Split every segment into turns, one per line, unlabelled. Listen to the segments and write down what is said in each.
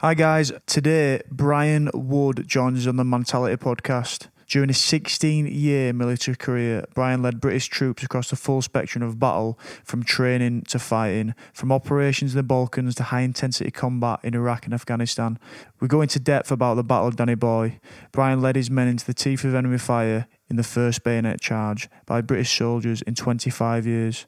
Hi, guys. Today, Brian Wood joins us on the Mentality Podcast. During his 16 year military career, Brian led British troops across the full spectrum of battle, from training to fighting, from operations in the Balkans to high intensity combat in Iraq and Afghanistan. We go into depth about the Battle of Danny Boy. Brian led his men into the teeth of enemy fire in the first bayonet charge by British soldiers in 25 years.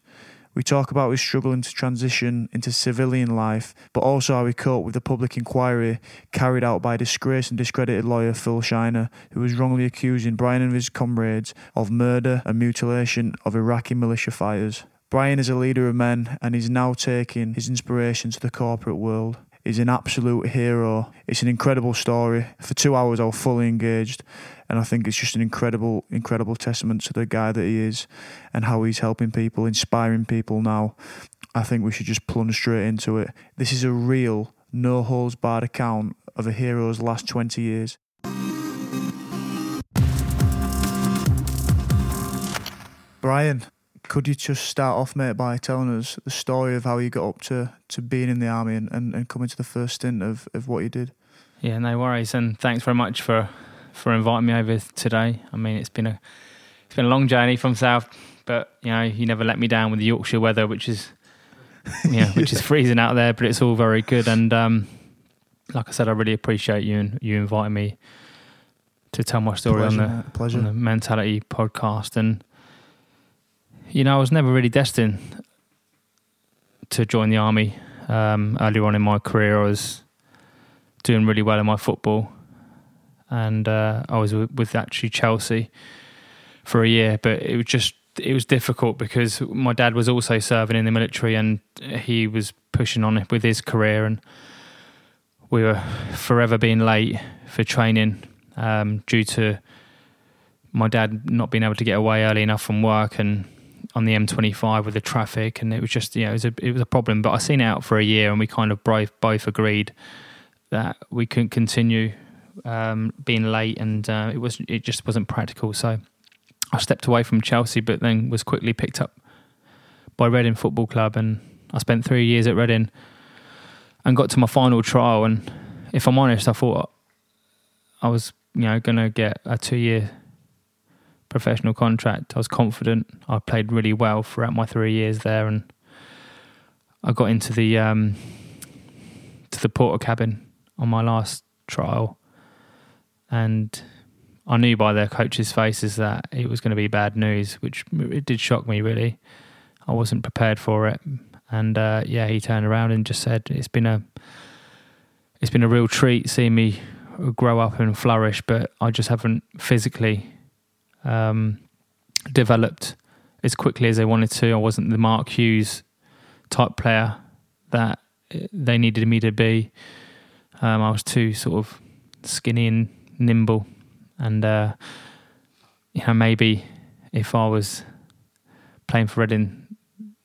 We talk about his struggling to transition into civilian life, but also how he coped with the public inquiry carried out by disgraced and discredited lawyer Phil Shiner, who was wrongly accusing Brian and his comrades of murder and mutilation of Iraqi militia fighters. Brian is a leader of men and is now taking his inspiration to the corporate world. He's an absolute hero. It's an incredible story. For two hours, I was fully engaged, and I think it's just an incredible, incredible testament to the guy that he is and how he's helping people, inspiring people now. I think we should just plunge straight into it. This is a real, no holds barred account of a hero's last 20 years. Brian, could you just start off, mate, by telling us the story of how you got up to, to being in the army and, and, and coming to the first stint of, of what you did?
Yeah, no worries, and thanks very much for for inviting me over today. I mean, it's been a it's been a long journey from south, but you know, you never let me down with the Yorkshire weather, which is you know, which is freezing out there, but it's all very good. And um, like I said, I really appreciate you and you inviting me to tell my story
Pleasure,
on the
pleasure.
on the Mentality podcast. And you know, I was never really destined to join the army. Um, earlier on in my career, I was doing really well in my football, and uh, I was with, with actually Chelsea for a year. But it was just it was difficult because my dad was also serving in the military, and he was pushing on with his career, and we were forever being late for training um, due to my dad not being able to get away early enough from work and on the M25 with the traffic, and it was just you know it was a it was a problem. But I seen it out for a year, and we kind of both both agreed that we couldn't continue um, being late, and uh, it was it just wasn't practical. So I stepped away from Chelsea, but then was quickly picked up by Reading Football Club, and I spent three years at Reading, and got to my final trial. And if I'm honest, I thought I was you know going to get a two year professional contract. I was confident. I played really well throughout my three years there, and I got into the um, to the porter cabin on my last trial, and I knew by their coaches' faces that it was going to be bad news, which it did shock me really. I wasn't prepared for it, and uh, yeah, he turned around and just said, "It's been a it's been a real treat seeing me grow up and flourish, but I just haven't physically um, developed as quickly as they wanted to. I wasn't the Mark Hughes type player that they needed me to be. Um, I was too sort of skinny and nimble, and uh, you know maybe if I was playing for Reading,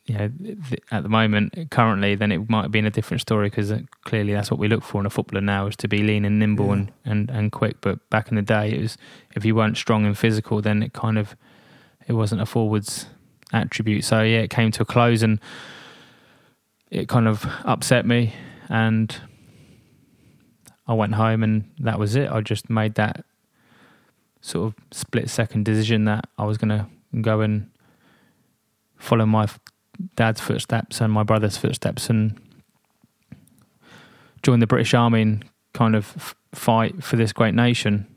you know, th- at the moment currently, then it might have been a different story because clearly that's what we look for in a footballer now is to be lean and nimble
Yeah.
and, and, and quick. But back in the day, it was if you weren't strong and physical, then it kind of it wasn't a forwards attribute. So yeah, it came to a close and it kind of upset me and I went home and that was it. I just made that sort of split second decision that I was going to go and follow my dad's footsteps and my brother's footsteps and join the British Army and kind of fight for this great nation.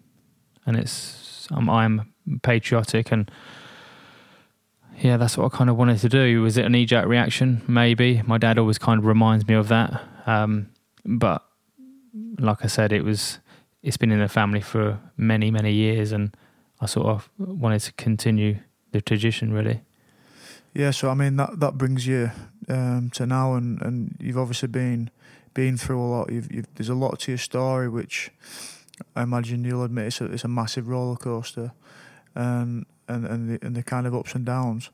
And it's I'm, I'm patriotic and yeah, that's what I kind of wanted to do. Was it an knee jerk reaction? Maybe. My dad always kind of reminds me of that. Um, but like I said, it was it's been in the family for many many years, and I sort of wanted to continue the tradition. Really,
Yeah, so I mean that that brings you um, to now, and, and you've obviously been been through a lot. You've, you've, there's a lot to your story, which I imagine you'll admit it's a, it's a massive roller coaster, and and and the, and the kind of ups and downs.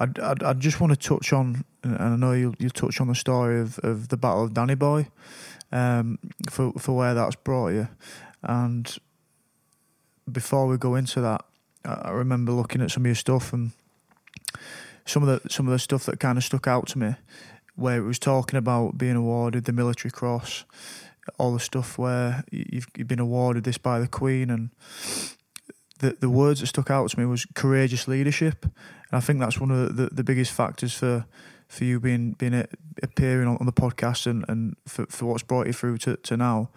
I'd, I'd, I just want to touch on, and I know you'll you touch on the story of, of the Battle of Danny Boy, um, for for where that's brought you, and before we go into that, I remember looking at some of your stuff and some of the some of the stuff that kind of stuck out to me, where it was talking about being awarded the military cross, all the stuff where you've, you've been awarded this by the Queen, and the the words that stuck out to me was courageous leadership, and I think that's one of the, the biggest factors for for you being being uh, appearing on, on the podcast and, and for, for what's brought you through to, to now,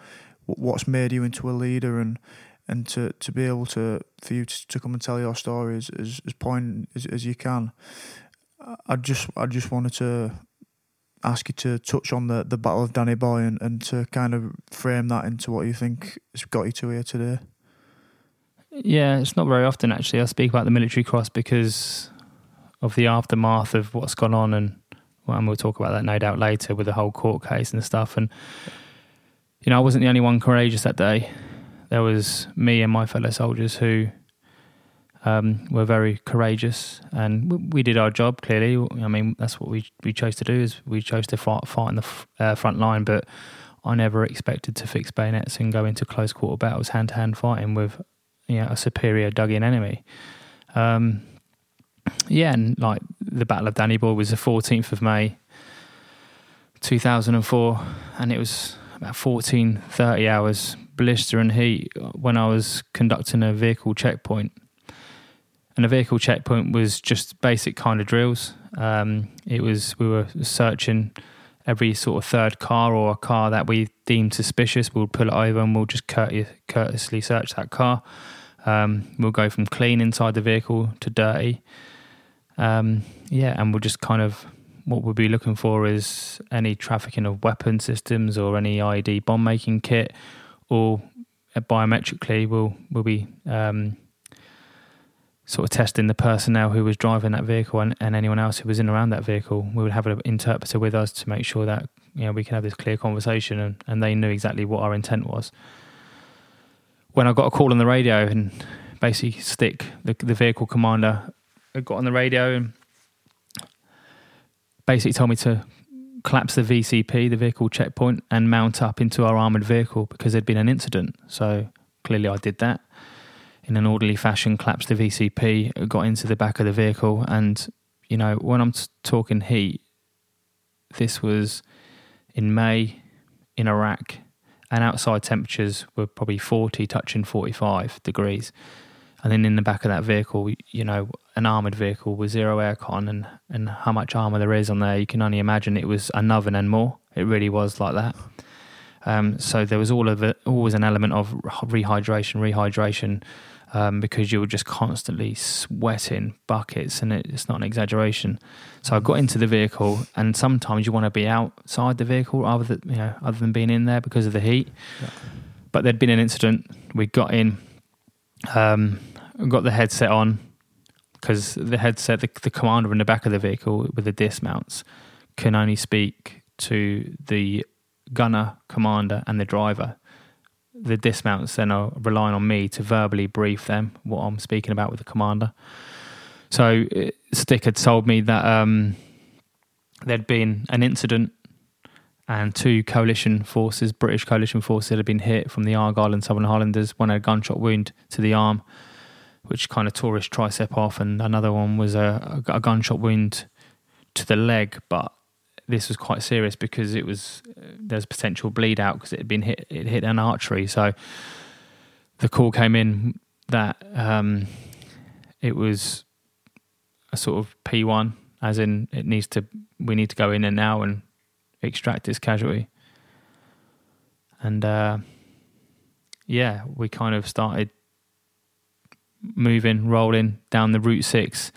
what's made you into a leader and and to, to be able to for you to, to come and tell your story as as, as point as, as you can. I just I just wanted to ask you to touch on the, the Battle of Danny Boy and, and to kind of frame that into what you think has got you to here today.
Yeah, it's not very often actually. I speak about the military cross because of the aftermath of what's gone on, and, well, and we'll talk about that no doubt later with the whole court case and stuff. And you know, I wasn't the only one courageous that day. There was me and my fellow soldiers who um, were very courageous, and we did our job. Clearly, I mean that's what we we chose to do. Is we chose to fight, fight in the f- uh, front line, but I never expected to fix bayonets and go into close quarter battles, hand to hand fighting with you know, a superior dug-in enemy. Um, yeah, and like the Battle of Danny Boy was the 14th of May, 2004, and it was about 14, 30 hours blister and heat when I was conducting a vehicle checkpoint and the vehicle checkpoint was just basic kind of drills. Um, it was we were searching every sort of third car or a car that we deemed suspicious. We'll pull it over and we'll just courteous, courteously search that car. Um, we'll go from clean inside the vehicle to dirty. Um, yeah, and we'll just kind of what we'll be looking for is any trafficking of weapon systems or any ID bomb making kit, or biometrically we'll we'll be um, sort of testing the personnel who was driving that vehicle and, and anyone else who was in around that vehicle. We would have an interpreter with us to make sure that you know we can have this clear conversation and, and they knew exactly what our intent was. When I got a call on the radio and basically stick the, the vehicle commander got on the radio and basically told me to collapse the VCP, the vehicle checkpoint, and mount up into our armoured vehicle because there'd been an incident. So clearly I did that in an orderly fashion, collapsed the VCP, got into the back of the vehicle. And, you know, when I'm talking heat, this was in May in Iraq, and outside temperatures were probably 40, touching 45 degrees. And then in the back of that vehicle, you know, an armored vehicle with zero aircon and, and how much armor there is on there, you can only imagine it was another and more. It really was like that. Um, so there was all of it, always an element of rehydration, rehydration, um, because you were just constantly sweating buckets, and it, it's not an exaggeration. So I got into the vehicle, and sometimes you want to be outside the vehicle other than you know other than being in there because of the heat. Yeah. But there'd been an incident. We got in, um, got the headset on because the headset, the, the commander in the back of the vehicle with the dismounts can only speak to the gunner, commander, and the driver the dismounts then are relying on me to verbally brief them what I'm speaking about with the commander. So uh, Stick had told me that um, there'd been an incident and two coalition forces, British coalition forces, had been hit from the Argyll and Sutherland Highlanders. One had a gunshot wound to the arm, which kind of tore his tricep off, and another one was a, a gunshot wound to the leg, but this was quite serious because it was there's potential bleed out because it had been hit it hit an artery. So the call came in that um, it was a sort of P one, as in it needs to we need to go in and now and extract this casualty. And uh, yeah, we kind of started moving, rolling down the Route Six,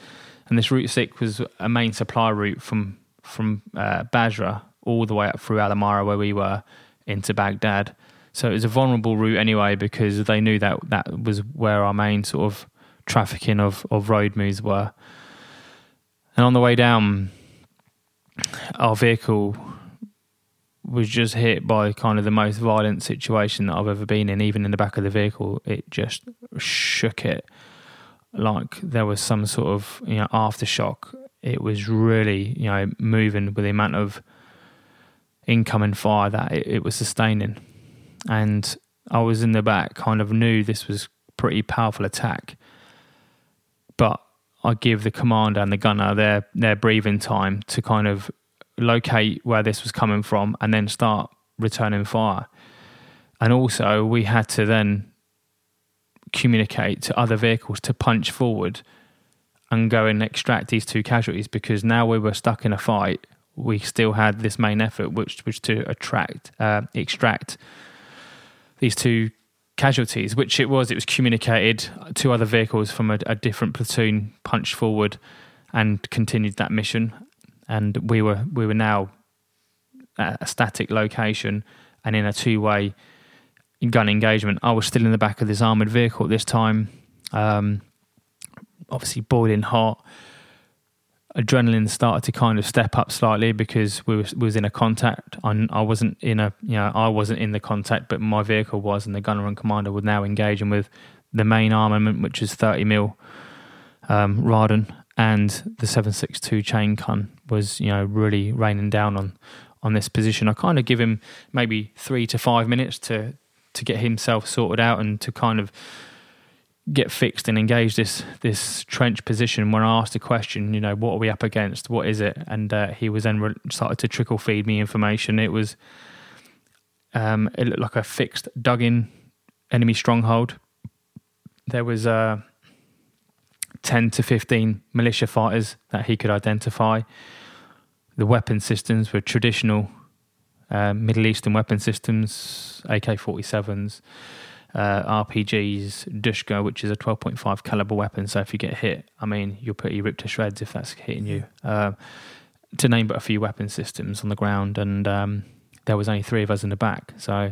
and this Route Six was a main supply route from from uh, Basra all the way up through Al Amara, where we were, into Baghdad. So it was a vulnerable route anyway because they knew that that was where our main sort of trafficking of, of road moves were. And on the way down, our vehicle was just hit by kind of the most violent situation that I've ever been in. Even in the back of the vehicle, it just shook it. Like there was some sort of you know aftershock. It was really you know moving with the amount of incoming fire that it, it was sustaining, and I was in the back, kind of knew this was pretty powerful attack, but I give the commander and the gunner their their breathing time to kind of locate where this was coming from and then start returning fire. and also we had to then communicate to other vehicles to punch forward and go and extract these two casualties because now we were stuck in a fight. We still had this main effort, which was to attract, uh, extract these two casualties, which it was. It was communicated to other vehicles from a, a different platoon, punched forward, and continued that mission. And we were we were now at a static location and in a two way gun engagement. I was still in the back of this armored vehicle at this time, um, obviously boiling hot. Adrenaline started to kind of step up slightly because we was, in a contact. I, I wasn't in a, you know, I wasn't in the contact, but my vehicle was, and the gunner and commander were now engaging with the main armament, which is 30 mil um, Rarden, and the 762 chain gun was you know really raining down on on this position. I kind of give him maybe three to five minutes to to get himself sorted out and to kind of get fixed and engage this this trench position. When i asked the question you know what are we up against? What is it? And uh, he was then re- started to trickle feed me information. It was um it looked like a fixed dug in enemy stronghold. There was a 10 to 15 militia fighters that he could identify. The weapon systems were traditional uh, Middle Eastern weapon systems, AK 47s, uh, RPGs, Dushka, which is a 12.5 caliber weapon. So if you get hit, I mean, you're pretty ripped to shreds if that's hitting you. Uh, to name but a few weapon systems on the ground, and um, there was only three of us in the back. So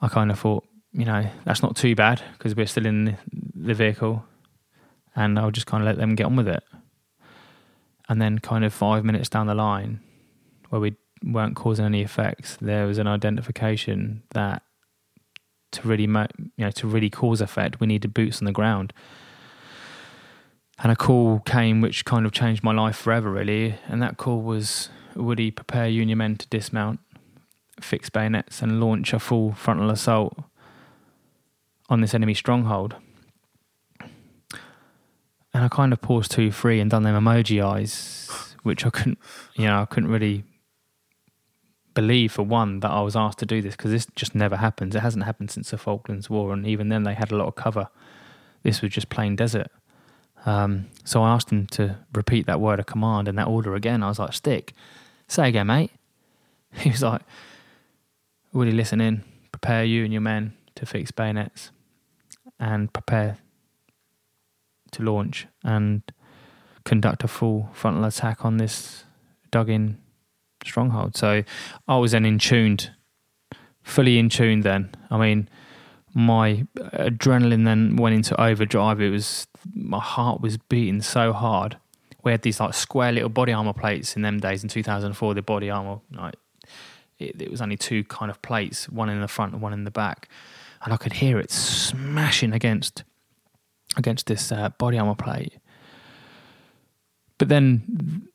I kind of thought, you know, that's not too bad because we're still in the vehicle and I'll just kind of let them get on with it. And then, kind of five minutes down the line, where we weren't causing any effects, there was an identification that to really, you know, to really cause effect, we needed boots on the ground. And a call came which kind of changed my life forever, really. And that call was Woody, prepare Union men to dismount, fix bayonets, and launch a full frontal assault on this enemy stronghold. And I kind of paused two, three, and done them emoji eyes, which I couldn't, you know, I couldn't really believe for one that I was asked to do this because this just never happens. It hasn't happened since the Falklands War, and even then they had a lot of cover. This was just plain desert. Um, so I asked him to repeat that word of command and that order again. I was like, "Stick, say again, mate." He was like, "Woody listen in? Prepare you and your men to fix bayonets, and prepare to launch and conduct a full frontal attack on this dug-in stronghold. So I was then in tuned, fully in tune. Then I mean, my adrenaline then went into overdrive. It was my heart was beating so hard. We had these like square little body armor plates in them days in 2004. The body armor like it, it was only two kind of plates, one in the front and one in the back, and I could hear it smashing against against this uh, body armor plate. But then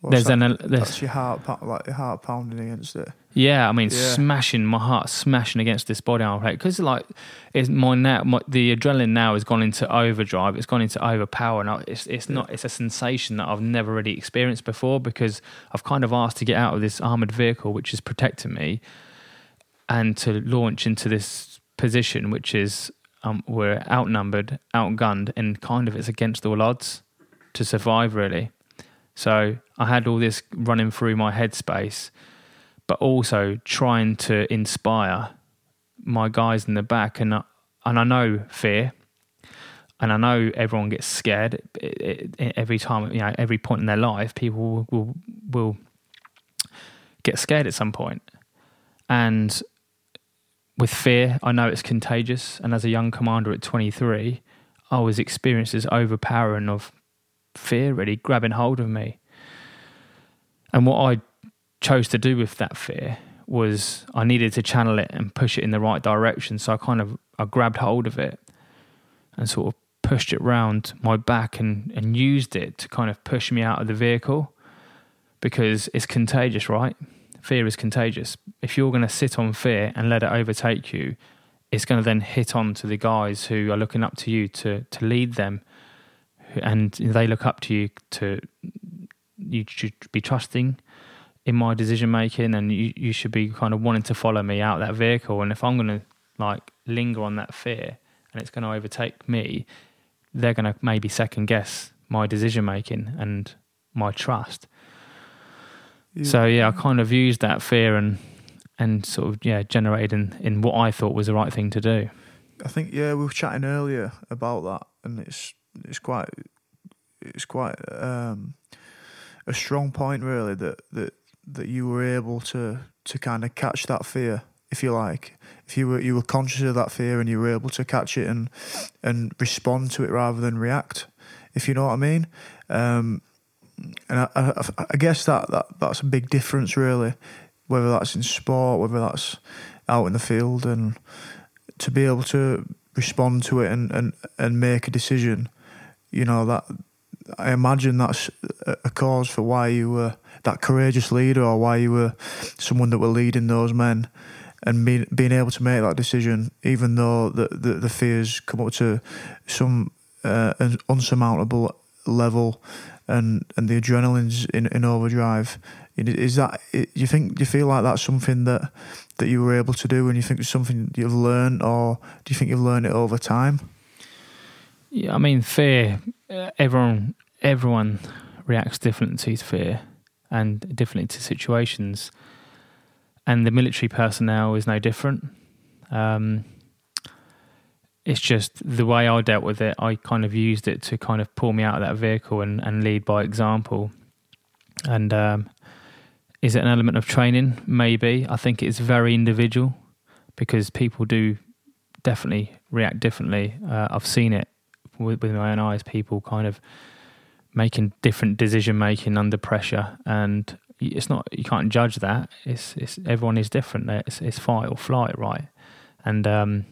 What's
there's
that?
an there's,
That's your heart, like your heart pounding against it.
yeah, I mean,
Yeah.
smashing my heart, smashing against this body armor plate because like it's my now my, the adrenaline now has gone into overdrive. It's gone into overpower, and I, it's it's not it's a sensation that I've never really experienced before because I've kind of asked to get out of this armored vehicle which is protecting me, and to launch into this position which is um, we're outnumbered, outgunned, and kind of it's against all odds to survive really. So I had all this running through my headspace, but also trying to inspire my guys in the back. And I, and I know fear, and I know everyone gets scared every time. You know, every point in their life, people will will, will get scared at some point. And with fear, I know it's contagious. And as a young commander at 23, I was experiencing this overpowering of fear really grabbing hold of me. And what I chose to do with that fear was I needed to channel it and push it in the right direction. So I kind of I grabbed hold of it and sort of pushed it round my back and, and used it to kind of push me out of the vehicle because it's contagious, right? Fear is contagious. If you're going to sit on fear and let it overtake you, it's going to then hit on to the guys who are looking up to you to to lead them and they look up to you to you should be trusting in my decision making, and you you should be kind of wanting to follow me out that vehicle. And if I'm going to like linger on that fear and it's going to overtake me, they're going to maybe second guess my decision making and my trust. So yeah, I kind of used that fear and and sort of yeah generated in, in what I thought was the right thing to do.
I think yeah, we were chatting earlier about that, and it's it's quite it's quite um, a strong point really that that that you were able to to kind of catch that fear, if you like, if you were you were conscious of that fear and you were able to catch it and and respond to it rather than react, if you know what I mean. Um, and I, I, I guess that, that that's a big difference really, whether that's in sport, whether that's out in the field, and to be able to respond to it and, and, and make a decision, you know, that I imagine that's a cause for why you were that courageous leader or why you were someone that were leading those men and being, being able to make that decision, even though the, the, the fears come up to some uh, unsurmountable level and, and the adrenaline's in, in overdrive. Is that, you think, do you feel like that's something that, that you were able to do and you think it's something you've learned or do you think you've learned it over time?
Yeah, I mean fear. uh, Everyone everyone reacts differently to fear and differently to situations, and the military personnel is no different. Um, it's just the way I dealt with it. I kind of used it to kind of pull me out of that vehicle and, and lead by example. And um, is it an element of training? Maybe. I think it's very individual because people do definitely react differently. Uh, I've seen it with, with my own eyes. People kind of making different decision making under pressure, and it's not you can't judge that. It's it's everyone is different. It's it's fight or flight, right? And um,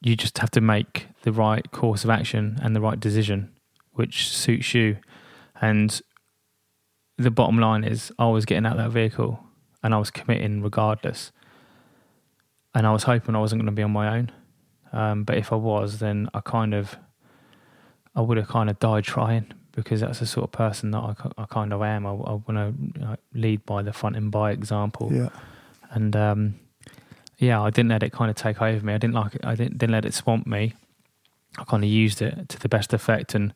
you just have to make the right course of action and the right decision, which suits you. And the bottom line is, I was getting out of that vehicle, and I was committing regardless. And I was hoping I wasn't going to be on my own. Um, but if I was, then I kind of, I would have kind of died trying because that's the sort of person that I, I kind of am. I, I want to you know, lead by the front and by example.
Yeah.
And um, yeah, I didn't let it kind of take over me. I didn't like it. I didn't, didn't let it swamp me. I kind of used it to the best effect and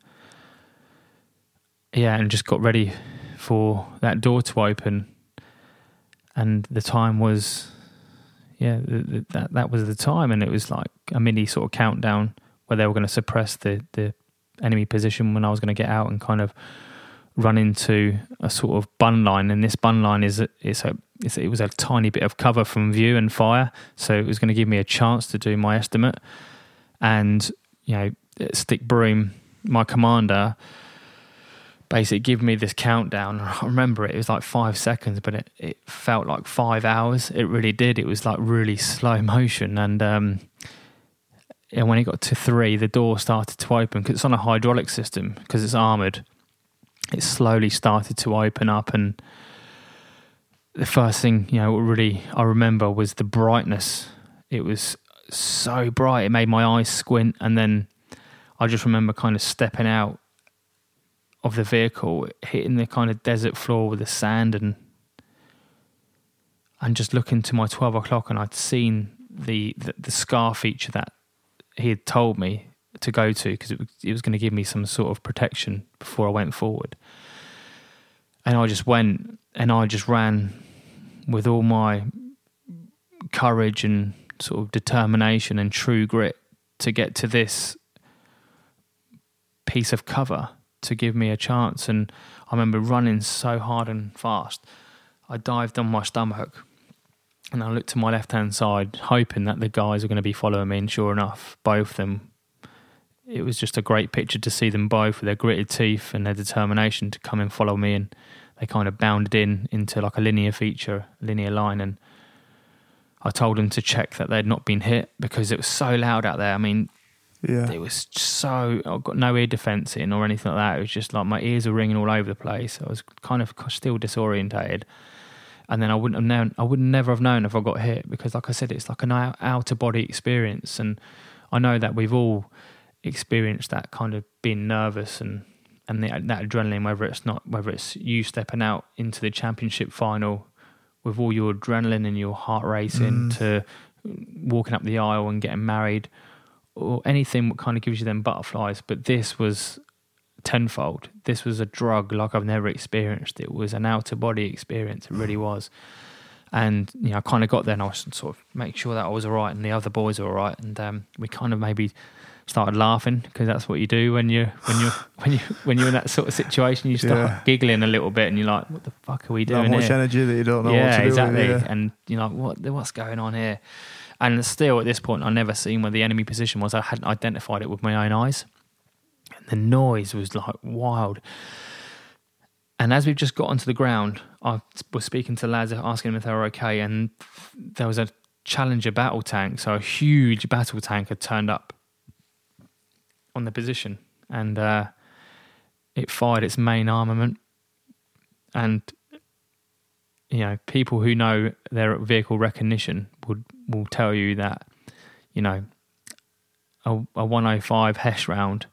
yeah, and just got ready for that door to open. And the time was, yeah, th th that that was the time, and it was like a mini sort of countdown where they were going to suppress the the enemy position when I was going to get out and kind of run into a sort of bund line. And this bund line is it's a it's, it was a tiny bit of cover from view and fire, so it was going to give me a chance to do my estimate. And you know, Stick Broom, my commander, basically give me this countdown. I remember it, it was like five seconds, but it, it felt like five hours. It really did. It was like really slow motion. And, um, and when it got to three, the door started to open because it's on a hydraulic system because it's armored. It slowly started to open up. And the first thing, you know, really I remember was the brightness. It was so bright, it made my eyes squint. And then I just remember kind of stepping out of the vehicle, hitting the kind of desert floor with the sand and and just looking to my twelve o'clock, and I'd seen the the, the scar feature that he had told me to go to because it, was- it was going to give me some sort of protection before I went forward. And I just went and I just ran with all my courage and sort of determination and true grit to get to this piece of cover to give me a chance. And I remember running so hard and fast. I dived on my stomach and I looked to my left hand side, hoping that the guys were going to be following me. And sure enough, both of them. It was just a great picture to see them both with their gritted teeth and their determination to come and follow me. And they kind of bounded in into like a linear feature, linear line. And I told them to check that they'd not been hit because it was so loud out there. I mean,
Yeah.
it was so I've got no ear defense in or anything like that. It was just like my ears were ringing all over the place. I was kind of still disorientated, and then I wouldn't have known. I would never have known if I got hit because, like I said, it's like an out- outer body experience, and I know that we've all experienced that kind of being nervous and and the, that adrenaline, whether it's not whether it's you stepping out into the championship final with all your adrenaline and your heart racing
Mm.
to walking up the aisle and getting married or anything that kind of gives you them butterflies. But this was tenfold. This was a drug like I've never experienced. It was an outer body experience. It really was. And you know, I kind of got there, and I was sort of make sure that I was all right, and the other boys were all right, and um, we kind of maybe started laughing because that's what you do when you when you when you when you're in that sort of situation. You start
Yeah.
giggling a little bit, and you're like, "What the fuck are we doing
much
here?"
energy that you don't know
yeah,
what to do.
exactly.
With, yeah.
And you're like, what? What's going on here? And still, at this point, I never seen where the enemy position was. I hadn't identified it with my own eyes. And the noise was like wild. And as we've just got onto the ground, I was speaking to lads, asking them if they were okay, and there was a Challenger battle tank, so a huge battle tank had turned up on the position, and uh, it fired its main armament, and you know, people who know their vehicle recognition would will tell you that, you know, a, a 105 Hesh round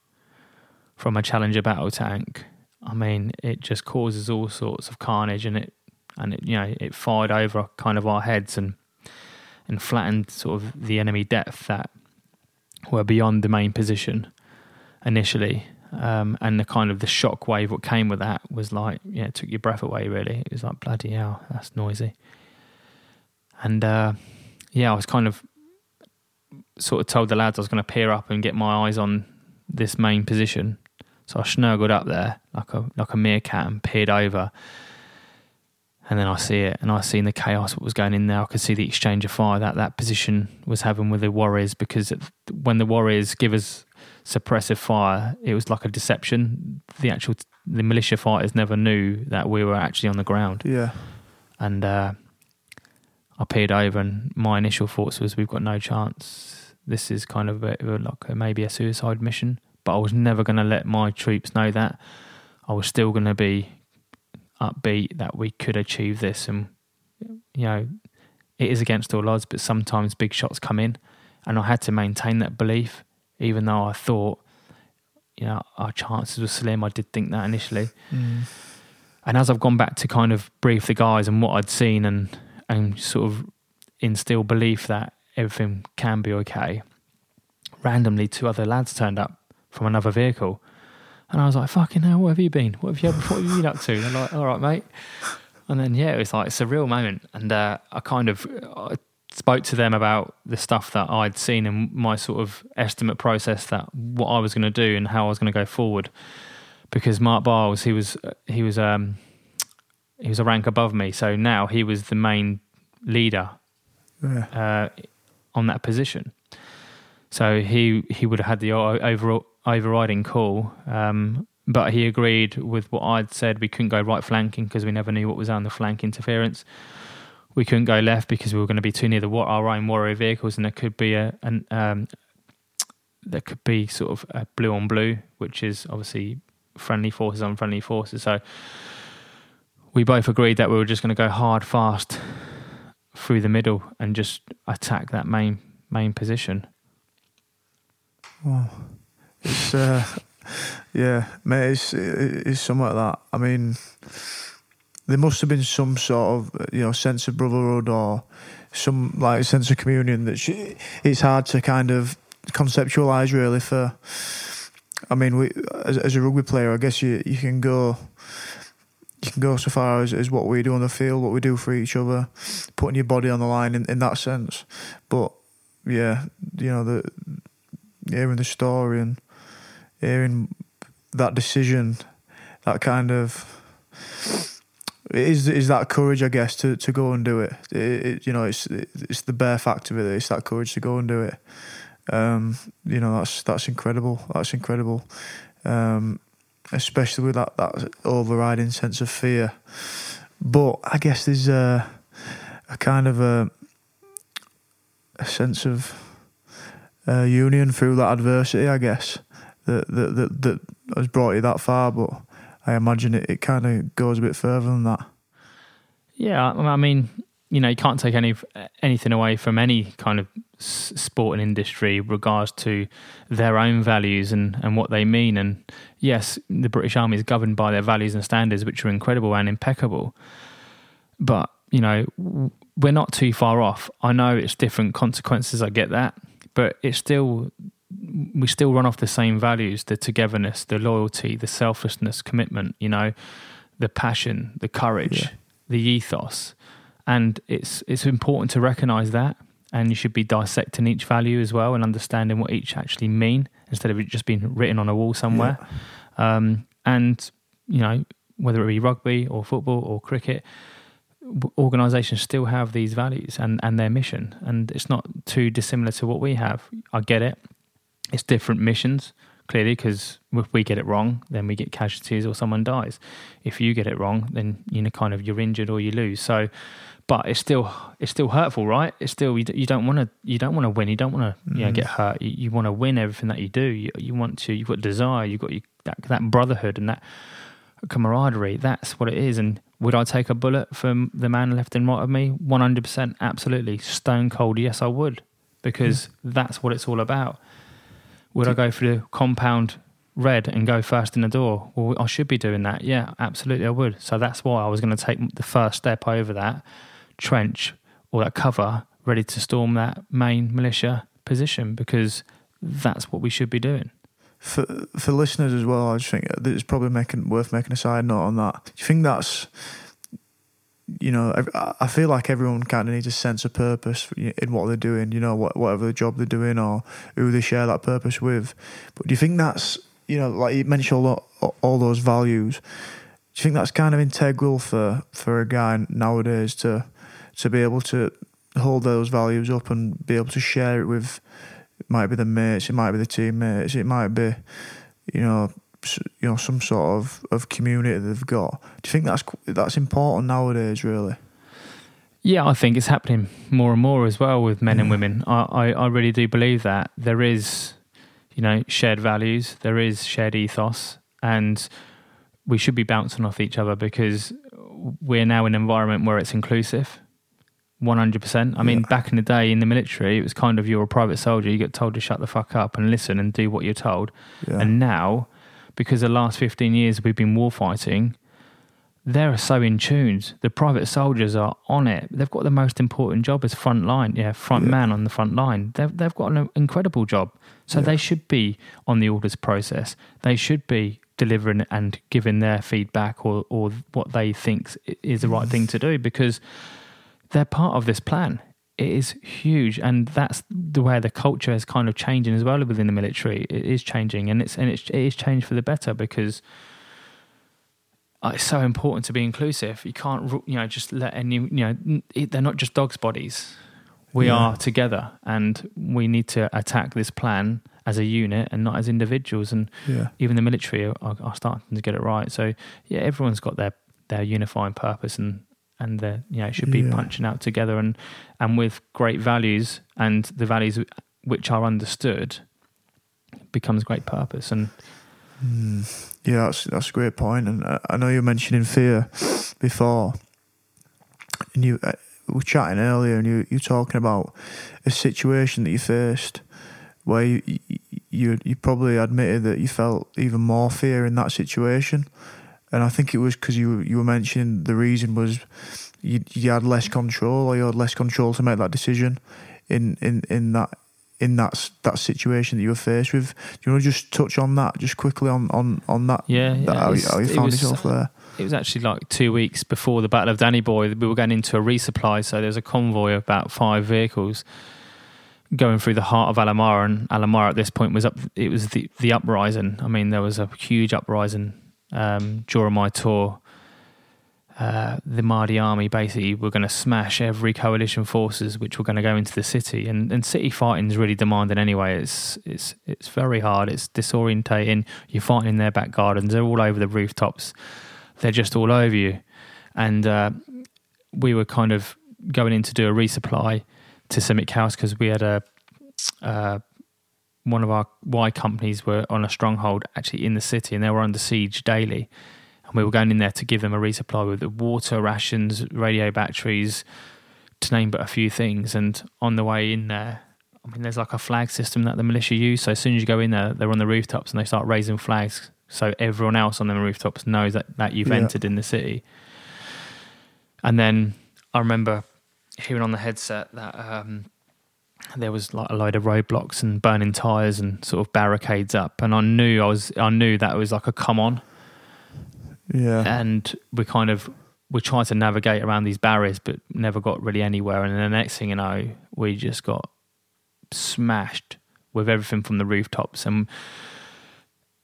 from a Challenger battle tank. I mean, it just causes all sorts of carnage, and it and it you know it fired over kind of our heads and and flattened sort of the enemy depth that were beyond the main position initially. Um, and the kind of the shock wave what came with that was like, yeah, it took your breath away. Really, it was like bloody hell, that's noisy. And uh, yeah, I was kind of sort of told the lads I was going to peer up and get my eyes on this main position. So I snuggled up there like a like a meerkat and peered over. And then I see it, and I seen the chaos what was going in there. I could see the exchange of fire that that position was having with the warriors because when the warriors give us suppressive fire, it was like a deception. The actual the militia fighters never knew that we were actually on the ground
yeah.
and uh, I peered over, and my initial thoughts was, "We've got no chance. This is kind of a, like a, maybe a suicide mission." But I was never going to let my troops know that. I was still going to be upbeat that we could achieve this, and you know, it is against all odds. But sometimes big shots come in, and I had to maintain that belief, even though I thought, you know, our chances were slim. I did think that initially.
Mm.
And as I've gone back to kind of brief the guys and what I'd seen and and sort of instill belief that everything can be okay, randomly two other lads turned up from another vehicle. And I was like, fucking hell, what have you been? What have you, what have you been up to? They're like, all right, mate. And then, yeah, it was like, it's a real moment. And uh, I kind of I spoke to them about the stuff that I'd seen and my sort of estimate process that what I was going to do and how I was going to go forward because Mark Biles he was he was um he was a rank above me, so now he was the main leader
Yeah.
uh, on that position. So he he would have had the overall overriding call, um, but he agreed with what I'd said. We couldn't go right flanking because we never knew what was on the flank interference. We couldn't go left because we were going to be too near the our own warrior vehicles, and there could be a an um, there could be sort of a blue on blue, which is obviously friendly forces on friendly forces. So we both agreed that we were just going to go hard, fast through the middle and just attack that main main position.
Wow. It's uh, yeah, mate. It's it's something like that. I mean, there must have been some sort of you know sense of brotherhood or some like sense of communion that sh- it's hard to kind of conceptualize really. For I mean, we as, as a rugby player, I guess you you can go. You can go so far as, as what we do on the field, what we do for each other, putting your body on the line in, in that sense. But yeah, you know the hearing the story and hearing that decision, that kind of is is that courage, I guess, to, to go and do it. It, it. You know, it's it's the bare fact of it. It's that courage to go and do it. Um, you know, that's that's incredible. That's incredible. Um, especially with that, that overriding sense of fear. But I guess there's a, a kind of a a sense of uh, union through that adversity, I guess, that that, that that has brought you that far. But I imagine it, it kind of goes a bit further than that.
Yeah, I mean, you know you can't take any anything away from any kind of sporting industry regards to their own values and and what they mean. And yes the British Army is governed by their values and standards which are incredible and impeccable. But you know we're not too far off. I know it's different consequences I get that. But it's still we still run off the same values the togetherness the loyalty the selflessness commitment you know the passion the courage yeah. the ethos. And it's it's important to recognize that. And you should be dissecting each value as well and understanding what each actually mean instead of it just being written on a wall somewhere. Yeah. um, and you know whether it be rugby or football or cricket organizations still have these values and, and their mission. And it's not too dissimilar to what we have. I get it it's different missions clearly because if we get it wrong then we get casualties or someone dies if you get it wrong then you know kind of you're injured or you lose so but it's still it's still hurtful, right? It's still you, you don't want to you don't want to win. You don't want to you know get mm. hurt. You, you want to win everything that you do. You, you want to. You've got desire. You've got you, that that brotherhood and that camaraderie. That's what it is. And would I take a bullet from the man left and right of me? One hundred percent, absolutely, stone cold. Yes, I would, because mm. that's what it's all about. Would I go for the compound red and go first in the door? Well, I should be doing that. Yeah, absolutely, I would. So that's why I was going to take the first step over that trench or that cover ready to storm that main militia position because that's what we should be doing.
For for listeners as well, I just think it's probably making worth making a side note on that. Do you think that's you know, I feel like everyone kind of needs a sense of purpose in what they're doing, you know, whatever the job they're doing or who they share that purpose with. But do you think that's, you know, like you mentioned all, all those values, do you think that's kind of integral for, for a guy nowadays to to be able to hold those values up and be able to share it with it might be the mates, it might be the teammates, it might be you know you know some sort of, of community they've got. Do you think that's that's important nowadays? Really?
Yeah, I think it's happening more and more as well with men yeah. and women. I, I, I really do believe that there is, you know, shared values, there is shared ethos, and we should be bouncing off each other because we're now in an environment where it's inclusive. 100%. I mean, yeah. back in the day in the military, it was kind of you're a private soldier, you get told to shut the fuck up and listen and do what you're told. Yeah. And now, because the last 15 years we've been war fighting, they're so in tune. The private soldiers are on it. They've got the most important job as front line, yeah, front yeah. man on the front line. They've, they've got an incredible job. So they should be on the orders process. They should be delivering and giving their feedback or, or what they think is the right thing to do because they're part of this plan. It is huge, and that's the way the culture is kind of changing as well within the military. It is changing, and it's and it's, it is changed for the better because uh, it's so important to be inclusive. You can't, you know, just let any, you know, they're not just dogs' bodies. We yeah. are together, and we need to attack this plan as a unit and not as individuals. And yeah. even the military are, are, starting to get it right. So yeah, everyone's got their their unifying purpose, and and the you know it should be yeah. punching out together and and with great values and the values which are understood becomes great purpose and
mm. yeah that's that's a great point. and uh, I know you were mentioning fear before and you uh, we were chatting earlier and you you talking about a situation that you faced where you, you you probably admitted that you felt even more fear in that situation and I think it was because you you were mentioning the reason was you you had less control or you had less control to make that decision in in in that in that that situation that you were faced with. Do you want to just touch on that just quickly on on on that?
Yeah,
that,
yeah
how, how, you found was, yourself there.
It was actually like two weeks before the Battle of Danny Boy. We were going into a resupply, so there was a convoy of about five vehicles going through the heart of Alamara, and Alamara at this point was up. It was the the uprising. I mean, there was a huge uprising um, during my tour, uh, the Mahdi army basically were going to smash every coalition forces which were going to go into the city. And, and city fighting is really demanding anyway. It's it's it's very hard. It's disorientating. You're fighting in their back gardens. They're all over the rooftops. They're just all over you. And uh, we were kind of going in to do a resupply to CIMIC House because we had a uh, one of our Y companies were on a stronghold actually in the city and they were under siege daily. And we were going in there to give them a resupply with the water, rations, radio batteries, to name but a few things. And on the way in there, I mean, there's like a flag system that the militia use. So as soon as you go in there, they're on the rooftops and they start raising flags. So everyone else on the rooftops knows that, that you've
Yeah.
entered in the city. And then I remember hearing on the headset that um, there was like a load of roadblocks and burning tires and sort of barricades up. And I knew I was, I knew that was like a come on
Yeah.
and we kind of we tried to navigate around these barriers but never got really anywhere and then the next thing you know we just got smashed with everything from the rooftops and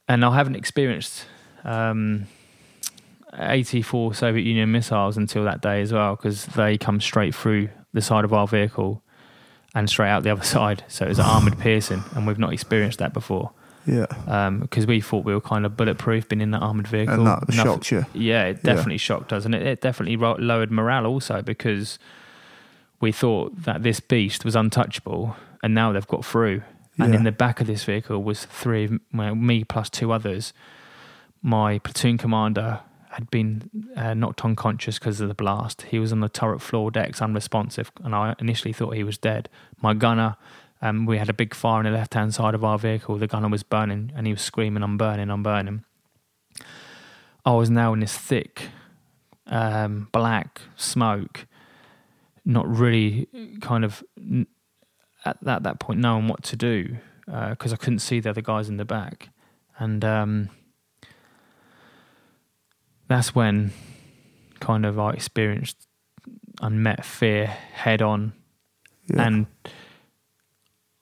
and I haven't experienced um 84 Soviet Union missiles until that day as well because they come straight through the side of our vehicle and straight out the other side so it was an armored piercing and we've not experienced that before
yeah.
Um, because we thought we were kind of bulletproof being in that armored vehicle
And that
Nothing-
shocked you.
yeah, it
Yeah.
definitely shocked us, and it, it definitely ro- lowered morale also because we thought that this beast was untouchable, and now they've got through. And
Yeah.
in the back of this vehicle was three, of- well, me plus two others. My platoon commander had been uh, knocked unconscious because of the blast. He was on the turret floor decks, unresponsive, and I initially thought he was dead. My gunner, um, we had a big fire on the left hand side of our vehicle. The gunner was burning, and he was screaming, "I'm burning! I'm burning!" I was now in this thick, um, black smoke, not really kind of at that, that point knowing what to do because I couldn't see the other guys in the back. And um, that's when kind of I experienced unmet fear head on.
Yeah.
And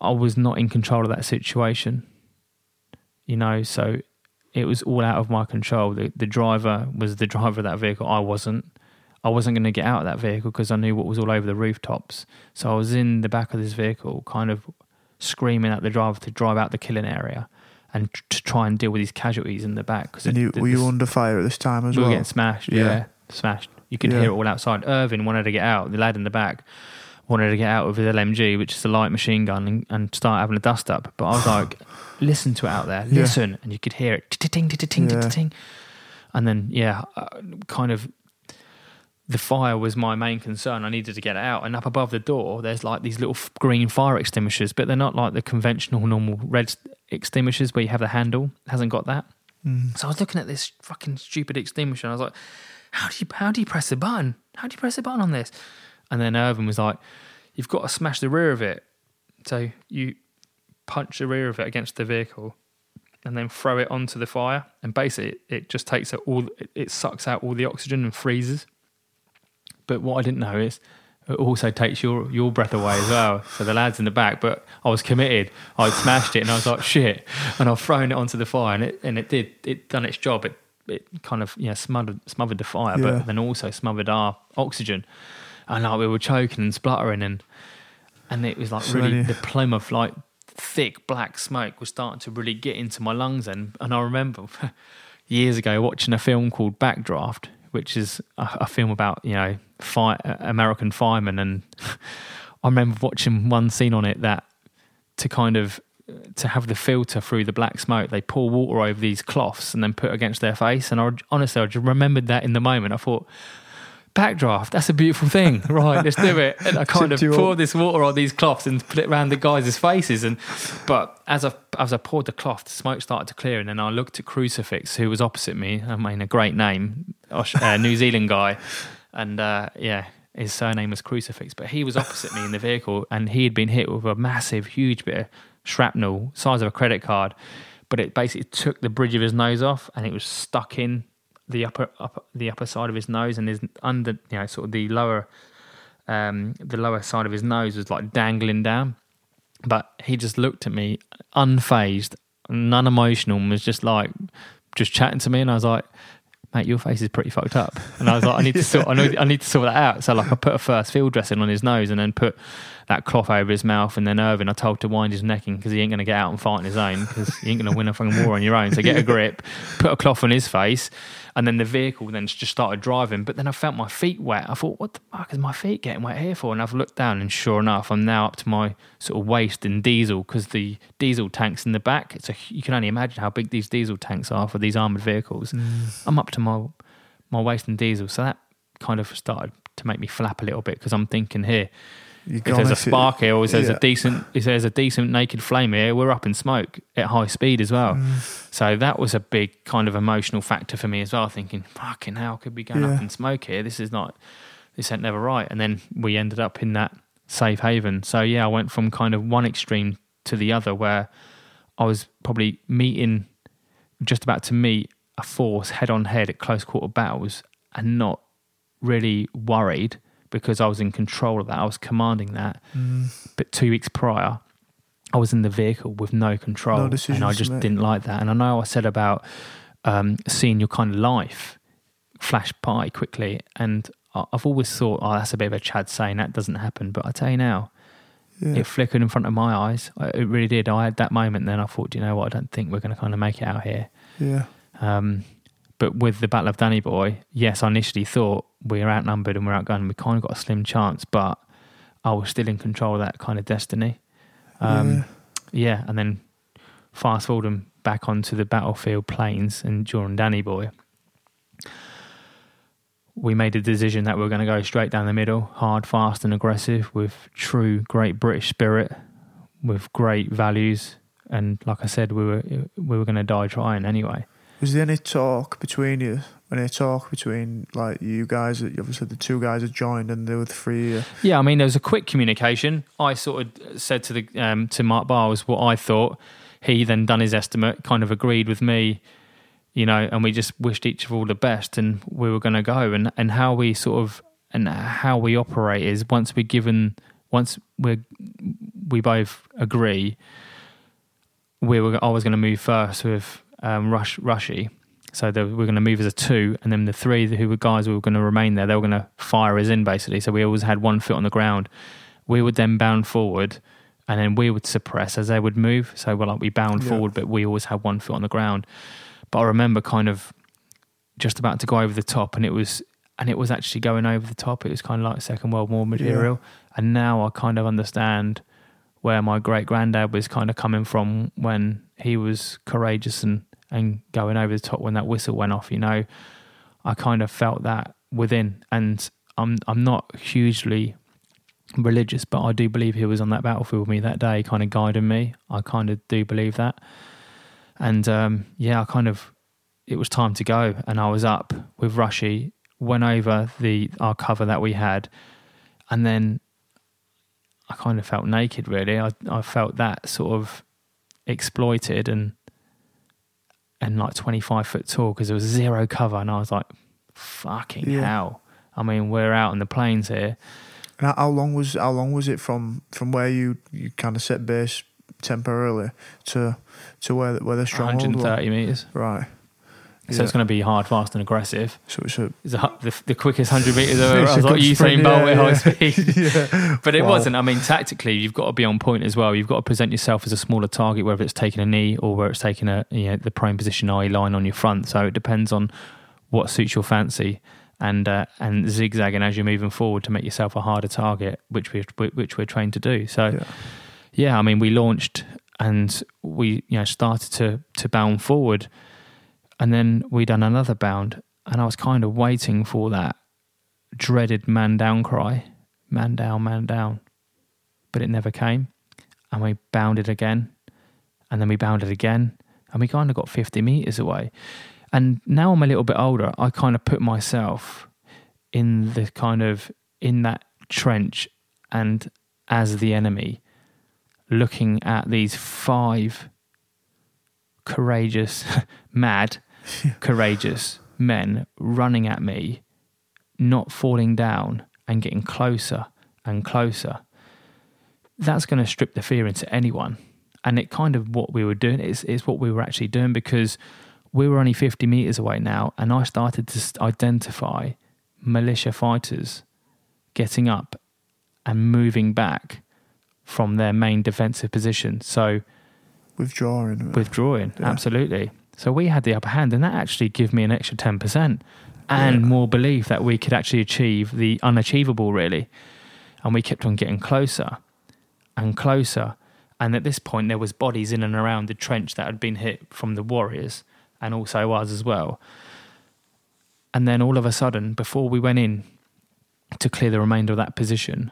I was not in control of that situation, you know, so it was all out of my control. The, the driver was the driver of that vehicle. I wasn't. I wasn't going to get out of that vehicle because I knew what was all over the rooftops. So I was in the back of this vehicle, kind of screaming at the driver to drive out the killing area and t- to try and deal with these casualties in the back. Because
and you, were you under fire at this time as well.
we were getting smashed.
Yeah.
Yeah, smashed. You could
Yeah.
hear it all outside. Irvin wanted to get out. The lad in the back wanted to get out with his LMG, which is a light machine gun, and, and start having a dust up. But I was like, listen to it out there,
Yeah.
listen, and you could hear it, ting, ting, ting, ting, ting. And then, yeah, uh, kind of. The fire was my main concern. I needed to get it out. And up above the door, there's like these little f- green fire extinguishers, but they're not like the conventional normal red extinguishers where you have the handle. It hasn't got that.
Mm.
So I was looking at this fucking stupid extinguisher and I was like, how do you how do you press the button? How do you press the button on this? And then Irvin was like, You've got to smash the rear of it. So you punch the rear of it against the vehicle and then throw it onto the fire. And basically it, it just takes it all it, it sucks out all the oxygen and freezes. But what I didn't know is it also takes your your breath away as well. So the lads in the back, but I was committed. I smashed it, and I was like, "Shit!" And I've thrown it onto the fire, and it and it did it done its job. It it kind of yeah smothered smothered the fire,
Yeah.
but then also smothered our oxygen, and like we were choking and spluttering, and and it was like really the plume of like thick black smoke was starting to really get into my lungs. Then, and I remember years ago watching a film called Backdraft, which is a, a film about you know fi- American firemen, and I remember watching one scene on it that to kind of to have the filter through the black smoke, they pour water over these cloths and then put against their face. And I honestly, I just remembered that in the moment. I thought. Backdraft, that's a beautiful thing. Right, let's do it. And I kind of
Do you
pour this water on these cloths and put it around the guys' faces. And but as I as I poured the cloth, the smoke started to clear, and then I looked at Crucifix, who was opposite me. I mean, a great name, Aus- uh, New Zealand guy, and uh, yeah, his surname was Crucifix. But he was opposite me in the vehicle, and he had been hit with a massive, huge bit of shrapnel, size of a credit card. But it basically took the bridge of his nose off, and it was stuck in the upper, upper the upper side of his nose, and his under, you know, sort of the lower um, the lower side of his nose was like dangling down. But he just looked at me unfazed, non emotional, and was just like, just chatting to me. And I was like, mate, your face is pretty fucked up. And I was like, I need to sort, I I need to sort that out. So like, I put a first field dressing on his nose, and then put that cloth over his mouth. And then Irvin, I told to wind his neck in because he ain't going to get out and fight on his own because he ain't going to win a fucking war on your own. So get a grip, put a cloth on his face. And then the vehicle then just started driving. But then I felt my feet wet. I thought, what the fuck is my feet getting wet here for? And I've looked down, and sure enough, I'm now up to my sort of waist in diesel because the diesel tank's in the back. It's a, you can only imagine how big these diesel tanks are for these armored vehicles. Mm. I'm up to my my waist in diesel. So that kind of started to make me flap a little bit because I'm thinking here, if there's a spark here, or if there's
yeah.
a decent, if there's a decent naked flame here, we're up in smoke at high speed as well.
Mm.
So that was a big kind of emotional factor for me as well. Thinking, fucking hell, could be going
Yeah.
up in smoke here. This is not, this ain't never right. And then we ended up in that safe haven. So yeah, I went from kind of one extreme to the other, where I was probably meeting, just about to meet a force head on head at close quarter battles, and not really worried because I was in control of that. I was commanding that.
Mm.
But two weeks prior, I was in the vehicle with no control,
No
and I just didn't like that. And I know I said about um, seeing your kind of life flash by quickly, and I've always thought, oh, that's a bit of a Chad saying that doesn't happen. But I tell you now,
Yeah.
it flickered in front of my eyes. It really did. I had that moment, then I thought, "Do you know what? I don't think we're going to kind of make it out here.
yeah.
Um, but with the Battle of Danny Boy, yes, I initially thought we are outnumbered and we're outgunned. We kind of got a slim chance, but I was still in control of that kind of destiny. Um,
yeah.
yeah, and then fast forward and back onto the battlefield plains and during Danny Boy, we made a decision that we were going to go straight down the middle, hard, fast, and aggressive with true great British spirit, with great values. And like I said, we were we were going to die trying anyway.
Was there any talk between you? Any talk between like you guys? Obviously, the two guys had joined, and there were three.
Yeah, I mean, there was a quick communication. I sort of said to the um, to Mark Bowles what I thought. He then done his estimate, kind of agreed with me, you know, and we just wished each of all the best, and we were going to go. And and how we sort of and how we operate is once we're given, once we we both agree, we were I was going to move first with um, Rush Rushy. So they we're going to move as a two, and then the three who were guys who were going to remain there, they were going to fire us in basically. So we always had one foot on the ground. We would then bound forward, and then we would suppress as they would move. So we're like we bound
Yeah.
forward, but we always had one foot on the ground. But I remember kind of just about to go over the top, and it was and it was actually going over the top. It was kind of like Second World War material, and now I kind of understand where my great granddad was kind of coming from when he was courageous and and going over the top when that whistle went off. You know, I kind of felt that within, and I'm I'm not hugely religious, but I do believe he was on that battlefield with me that day, kind of guiding me. I kind of do believe that, and um, yeah, I kind of it was time to go, and I was up with Rushy, went over the our cover that we had, and then I kind of felt naked. Really, I I felt that sort of exploited and and like 25 foot tall because there was zero cover and I was like fucking
Yeah.
hell I mean we're out in the plains here
and how- long was how long was it from from where you you kind of set base temporarily to to where where the stronghold was?
130 meters
Right.
So it's going to be hard fast and aggressive.
So it's a
it's a, the, the quickest 100 meters I've ever I was like Usain Bolt at high speed
yeah.
but it
Wow.
wasn't. I mean tactically you've got to be on point as well. You've got to present yourself as a smaller target whether it's taking a knee or where it's taking a you know the prone position eye line on your front. So it depends on what suits your fancy and uh, and zigzagging as you're moving forward to make yourself a harder target which we which we're trained to do. So
Yeah.
yeah, I mean, we launched and we you know started to to bound forward, and then we done another bound, and I was kind of waiting for that dreaded man down cry, man down, man down, but it never came, and we bounded again, and then we bounded again, and we kind of got fifty meters away, and now I'm a little bit older, I kind of put myself in the kind of in that trench and as the enemy looking at these five courageous, mad, courageous men running at me, not falling down and getting closer and closer. That's going to strip the fear into anyone. And it kind of what we were doing is, is what we were actually doing because we were only 50 meters away now. And I started to identify militia fighters getting up and moving back from their main defensive position. So
withdrawing.
withdrawing,
Yeah.
absolutely. So we had the upper hand, and that actually gave me an extra ten percent and
Yeah.
more belief that we could actually achieve the unachievable, really. And we kept on getting closer and closer. And at this point, there was bodies in and around the trench that had been hit from the warriors, and also ours as well. And then all of a sudden, before we went in to clear the remainder of that position,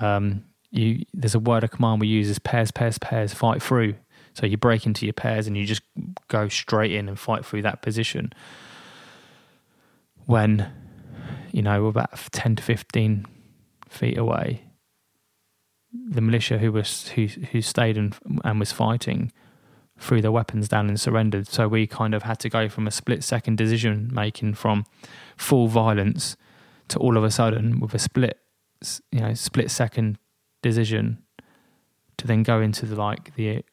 um, you there's a word of command we use is pairs, pairs, pairs, fight through. So you break into your pairs and you just go straight in and fight through that position. When, you know, we're about 10 to 15 feet away, the militia who was who who stayed and and was fighting threw their weapons down and surrendered. So we kind of had to go from a split second decision making from full violence to all of a sudden with a split you know split second decision to then go into the like the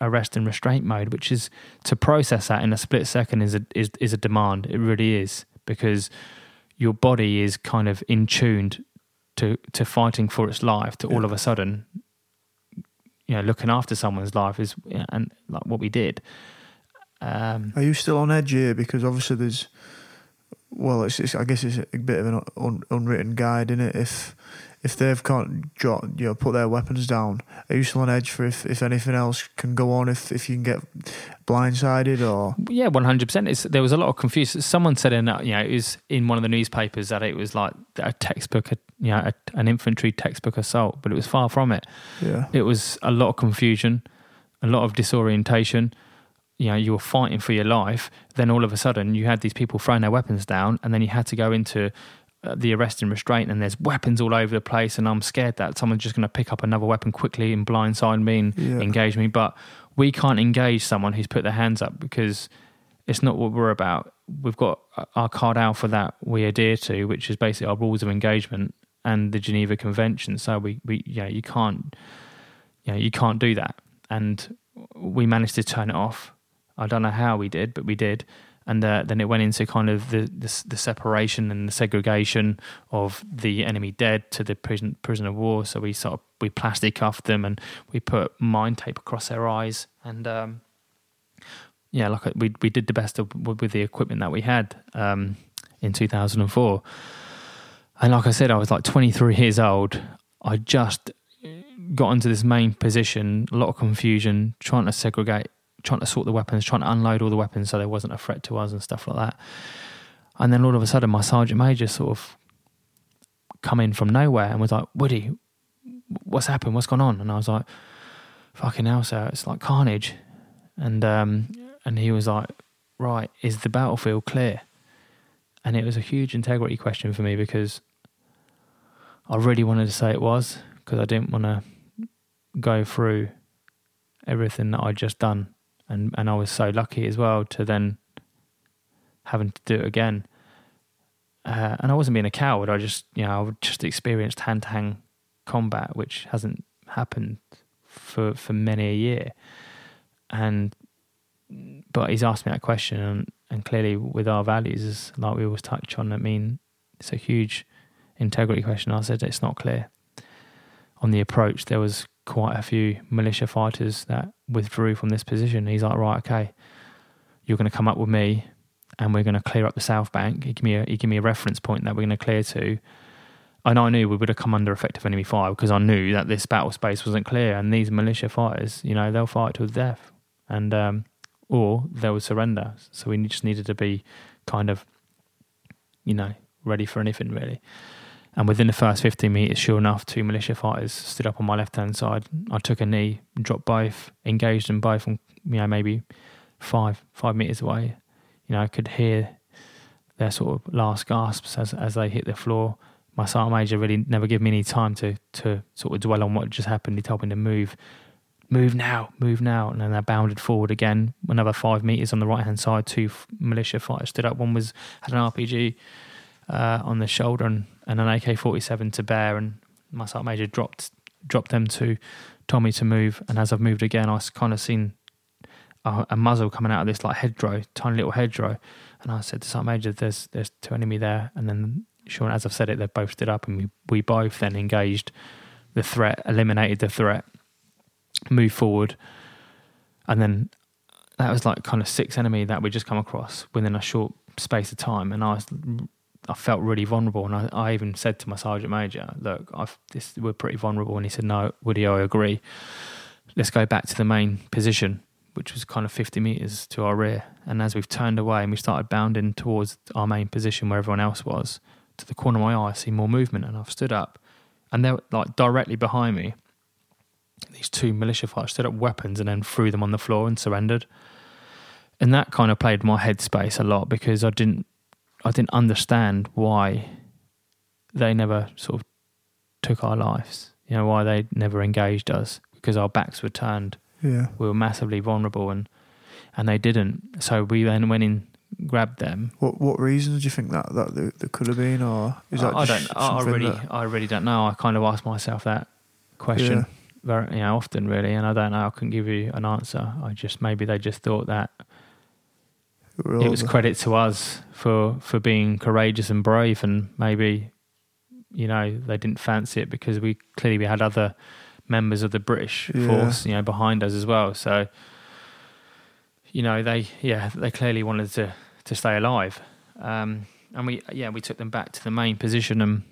arrest and restraint mode, which is to process that in a split second is a is is a demand. It really is because your body is kind of in tuned to to fighting for its life. To all of a sudden, you know, looking after someone's life is and like what we did. Um,
Are you still on edge here? Because obviously there's, well, it's, it's I guess it's a bit of an un, unwritten guide in it. If if they've can't drop, you know, put their weapons down, are you still on edge for if, if anything else can go on? If if you can get blindsided or
yeah, one hundred percent. There was a lot of confusion. Someone said in you know it was in one of the newspapers that it was like a textbook, you know, a, an infantry textbook assault, but it was far from it.
Yeah,
it was a lot of confusion, a lot of disorientation. You know, you were fighting for your life. Then all of a sudden, you had these people throwing their weapons down, and then you had to go into uh, Uh, the arrest and restraint and there's weapons all over the place and I'm scared that someone's just going to pick up another weapon quickly and blindside me and yeah. engage me but we can't engage someone who's put their hands up because it's not what we're about. We've got uh, our card out for that we adhere to which is basically our rules of engagement and the Geneva Convention. So we, we you know you can't you know you can't do that. And we managed to turn it off. I don't know how we did but we did and uh, then it went into kind of the, the, the separation and the segregation of the enemy dead to the prison prisoner of war. So we sort of we plastic cuffed them and we put mind tape across their eyes and um, yeah, like we we did the best of, with the equipment that we had um, in 2004. And like I said, I was like 23 years old. I just got into this main position, a lot of confusion, trying to segregate trying to sort the weapons, trying to unload all the weapons so there wasn't a threat to us and stuff like that. And then all of a sudden, my sergeant major sort of come in from nowhere and was like, Woody, what's happened? What's gone on? And I was like, fucking hell, sir, it's like carnage. And um, and he was like, right, is the battlefield clear? And it was a huge integrity question for me because I really wanted to say it was because I didn't want to go through everything that I'd just done and and I was so lucky as well to then having to do it again. Uh, and I wasn't being a coward. I just you know I just experienced hand to hand combat, which hasn't happened for for many a year. And but he's asked me that question, and, and clearly with our values, is like we always touch on. I mean, it's a huge integrity question. I said it's not clear on the approach. There was quite a few militia fighters that withdrew from this position. He's like, right, okay, you're going to come up with me, and we're going to clear up the south bank. He gave me a he gave me a reference point that we're going to clear to. And I knew we would have come under effective enemy fire because I knew that this battle space wasn't clear, and these militia fighters, you know, they'll fight to the death, and um, or they will surrender. So we just needed to be kind of, you know, ready for anything really. And within the first 15 metres, sure enough, two militia fighters stood up on my left hand side. I took a knee, dropped both, engaged them both from, you know, maybe five, five metres away. You know, I could hear their sort of last gasps as, as they hit the floor. My sergeant major really never gave me any time to, to sort of dwell on what just happened. He told me to move, move now, move now. And then I bounded forward again, another five metres on the right hand side. Two militia fighters stood up. One was had an RPG uh, on the shoulder and, and an AK 47 to bear. And my sergeant major dropped dropped them to Tommy to move. And as I've moved again, I kind of seen a, a, muzzle coming out of this like hedgerow, tiny little hedgerow. And I said to sergeant major, "There's there's two enemy there." And then sure, as I've said it, they both stood up, and we we both then engaged the threat, eliminated the threat, moved forward, and then that was like kind of six enemy that we just come across within a short space of time. And I was I felt really vulnerable, and I, I even said to my sergeant major, "Look, I've, this, we're pretty vulnerable." And he said, "No, Woody, I agree. Let's go back to the main position, which was kind of 50 meters to our rear." And as we've turned away and we started bounding towards our main position where everyone else was, to the corner of my eye, I see more movement, and I've stood up, and they're like directly behind me. These two militia fighters stood up weapons and then threw them on the floor and surrendered. And that kind of played my headspace a lot because I didn't, I didn't understand why they never sort of took our lives. You know why they never engaged us because our backs were turned.
Yeah.
We were massively vulnerable, and and they didn't. So we then went in, grabbed them,
What what reasons do you think that that there could have been, or is that
I, I don't. I I really,
that-
I really don't know. I kind of ask myself that question
Yeah.
very, you know, often, really, and I don't know. I couldn't give you an answer. I just maybe they just thought that it was credit to us for for being courageous and brave, and maybe you know they didn't fancy it because we clearly we had other members of the British
Yeah.
force, you know, behind us as well. So you know they yeah they clearly wanted to to stay alive, um, and we yeah we took them back to the main position and.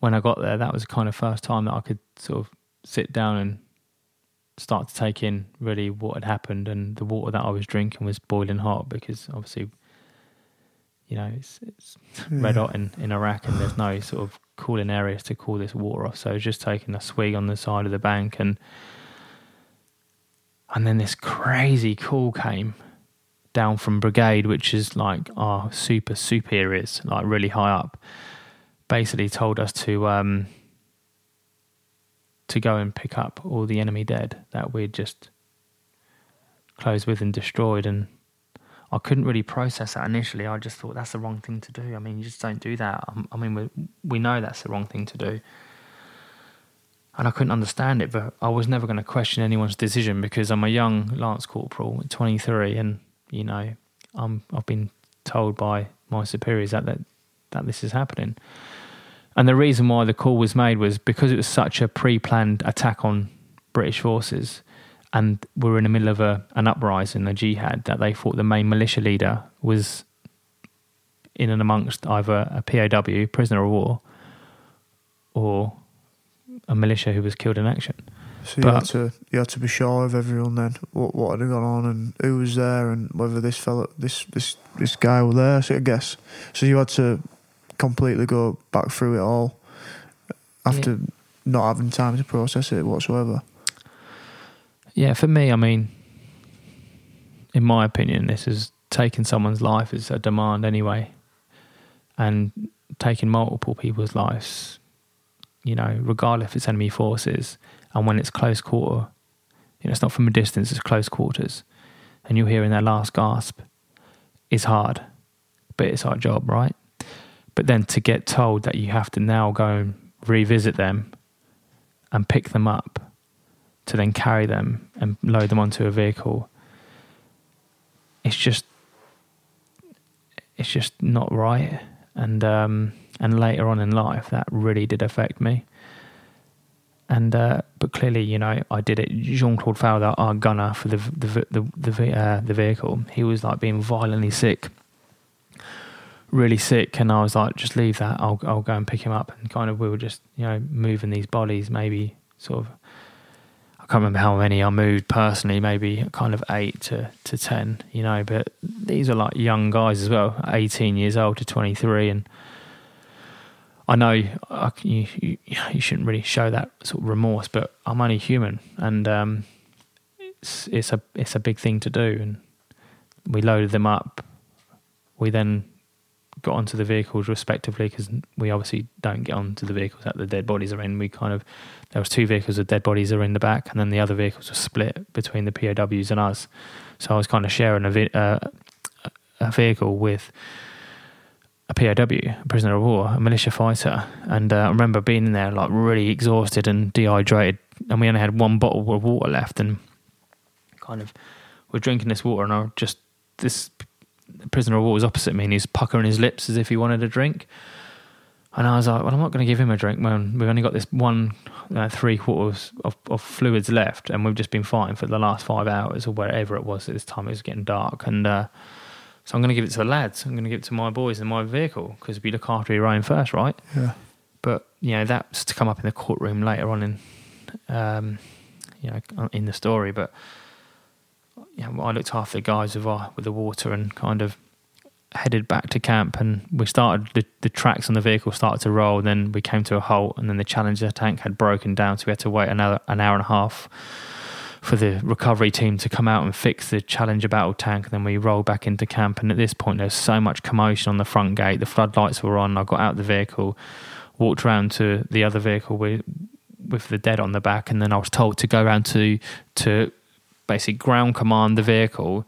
When I got there, that was the kind of first time that I could sort of sit down and start to take in really what had happened and the water that I was drinking was boiling hot because obviously you know it's it's red hot in, in Iraq and there's no sort of cooling areas to cool this water off. So I was just taking a swig on the side of the bank and and then this crazy call came down from brigade which is like our super superiors like really high up. Basically told us to um to go and pick up all the enemy dead that we'd just closed with and destroyed. And I couldn't really process that initially. I just thought that's the wrong thing to do. I mean, you just don't do that. Um, I mean, we, we know that's the wrong thing to do. And I couldn't understand it, but I was never going to question anyone's decision because I'm a young Lance Corporal 23, and you know, I'm I've been told by my superiors that that, that this is happening. And the reason why the call was made was because it was such a pre-planned attack on British forces, and we were in the middle of a, an uprising, a jihad, that they thought the main militia leader was in and amongst either a POW, prisoner of war, or a militia who was killed in action.
So you
But-
had to you had to be sure of everyone then what what had gone on and who was there and whether this fella this this this guy was there. So I guess so you had to completely go back through it all after not having time to process it whatsoever.
Yeah, for me, I mean, in my opinion, this is taking someone's life is a demand anyway, and taking multiple people's lives, you know, regardless if it's enemy forces, and when it's close quarter, you know, it's not from a distance; it's close quarters, and you're hearing their last gasp, is hard, but it's our job, right? But then to get told that you have to now go and revisit them and pick them up to then carry them and load them onto a vehicle it's just it's just not right. And um and later on in life that really did affect me. And uh but clearly you know I did it. Jean-Claude Fowler our gunner for the the the the, uh, the vehicle he was like being violently sick really sick and I was like just leave that I'll I'll go and pick him up and kind of we were just you know moving these bodies maybe sort of I can't remember how many I moved personally, maybe kind of eight to, to 10, you know, but these are like young guys as well, 18 years old to 23. And I know I, you, you, you shouldn't really show that sort of remorse, but I'm only human and um, it's, it's, a, it's a big thing to do. And we loaded them up. We then got onto the vehicles respectively because we obviously don't get onto the vehicles that the dead bodies are in. We kind of there was two vehicles with dead bodies are in the back, and then the other vehicles were split between the POWs and us. So I was kind of sharing a, uh, a vehicle with a POW, a prisoner of war, a militia fighter, and uh, I remember being in there like really exhausted and dehydrated, and we only had one bottle of water left, and kind of we're drinking this water, and I just this prisoner of war was opposite me, and he's puckering his lips as if he wanted a drink. And I was like, well, I'm not going to give him a drink when we've only got this one, uh, three quarters of, of fluids left, and we've just been fighting for the last five hours or wherever it was at this time. It was getting dark. And uh, so I'm going to give it to the lads. I'm going to give it to my boys in my vehicle because we look after your own first, right?
Yeah.
But, you know, that's to come up in the courtroom later on in, um, you know, in the story. But, you know, I looked after the guys with, our, with the water and kind of headed back to camp, and we started the, the tracks on the vehicle started to roll. Then we came to a halt, and then the Challenger tank had broken down, so we had to wait another an hour and a half for the recovery team to come out and fix the Challenger battle tank. And then we rolled back into camp, and at this point, there's so much commotion on the front gate. The floodlights were on. I got out of the vehicle, walked around to the other vehicle with with the dead on the back, and then I was told to go around to to basically ground command the vehicle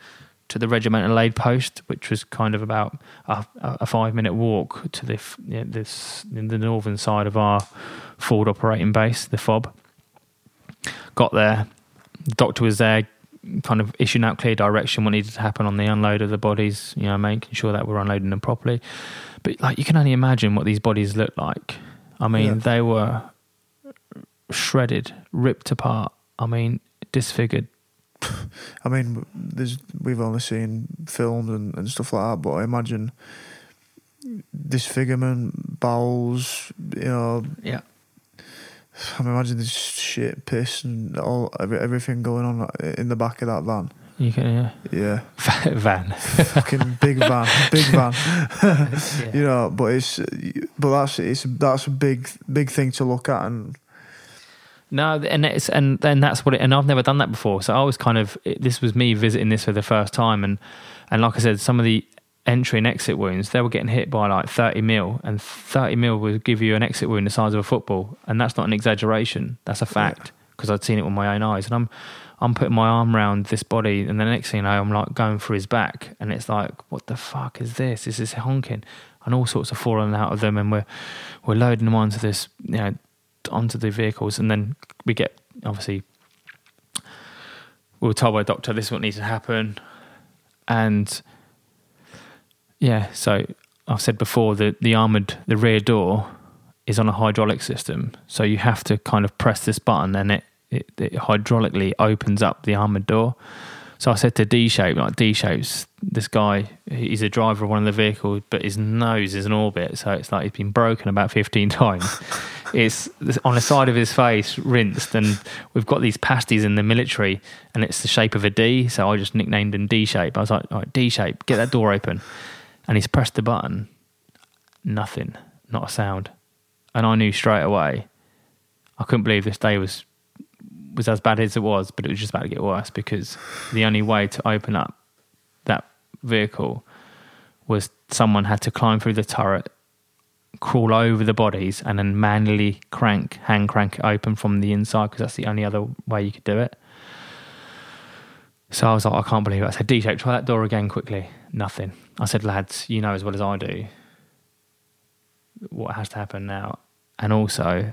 to the regimental aid post, which was kind of about a, a five minute walk to the you know, this in the northern side of our forward operating base, the FOB. Got there, the doctor was there, kind of issuing out clear direction what needed to happen on the unload of the bodies. You know, making sure that we're unloading them properly. But like, you can only imagine what these bodies looked like. I mean, yeah. they were shredded, ripped apart. I mean, disfigured,
I mean, there's we've only seen films and, and stuff like that, but I imagine disfigurement, bowels, you know.
Yeah.
I imagine this shit, piss, and all every, everything going on in the back of that van.
You can, yeah.
Yeah.
van.
Fucking big van, big van. yeah. You know, but it's, but that's it's that's a big big thing to look at and
no, and it's and then that's what it. And I've never done that before, so I was kind of this was me visiting this for the first time, and and like I said, some of the entry and exit wounds they were getting hit by like thirty mil, and thirty mil would give you an exit wound the size of a football, and that's not an exaggeration. That's a fact because yeah. I'd seen it with my own eyes, and I'm I'm putting my arm around this body, and the next thing you know, I'm like going for his back, and it's like, what the fuck is this? Is this honking? And all sorts of falling out of them, and we're we're loading them onto this, you know onto the vehicles, and then we get obviously we were told by a doctor this is what needs to happen, and yeah, so I've said before that the armored the rear door is on a hydraulic system, so you have to kind of press this button, and it, it, it hydraulically opens up the armored door. So I said to D Shape, like D Shape's this guy, he's a driver of one of the vehicles, but his nose is in orbit, so it's like he's been broken about 15 times. it's on the side of his face, rinsed, and we've got these pasties in the military, and it's the shape of a D, so I just nicknamed him D Shape. I was like, all right, D Shape, get that door open. And he's pressed the button, nothing, not a sound. And I knew straight away, I couldn't believe this day was was as bad as it was, but it was just about to get worse because the only way to open up that vehicle was someone had to climb through the turret, crawl over the bodies, and then manually crank, hand crank it open from the inside because that's the only other way you could do it. So I was like, I can't believe it. I said, D Shape, try that door again quickly. Nothing. I said, lads, you know as well as I do what has to happen now. And also,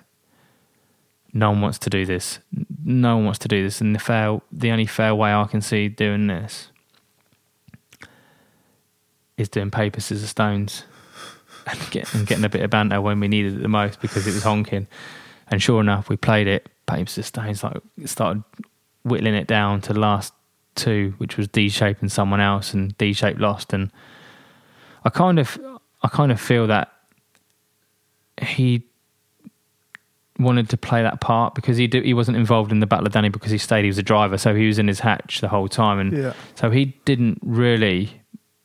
no one wants to do this. No one wants to do this. And the fair, the only fair way I can see doing this is doing paper, scissors, stones, and, get, and getting a bit of banter when we needed it the most because it was honking. And sure enough, we played it paper, scissors, stones. Like started whittling it down to the last two, which was D shape and someone else, and D shape lost. And I kind of, I kind of feel that he wanted to play that part because he he wasn't involved in the Battle of Danny because he stayed. He was a driver, so he was in his hatch the whole time, and yeah. so he didn't really,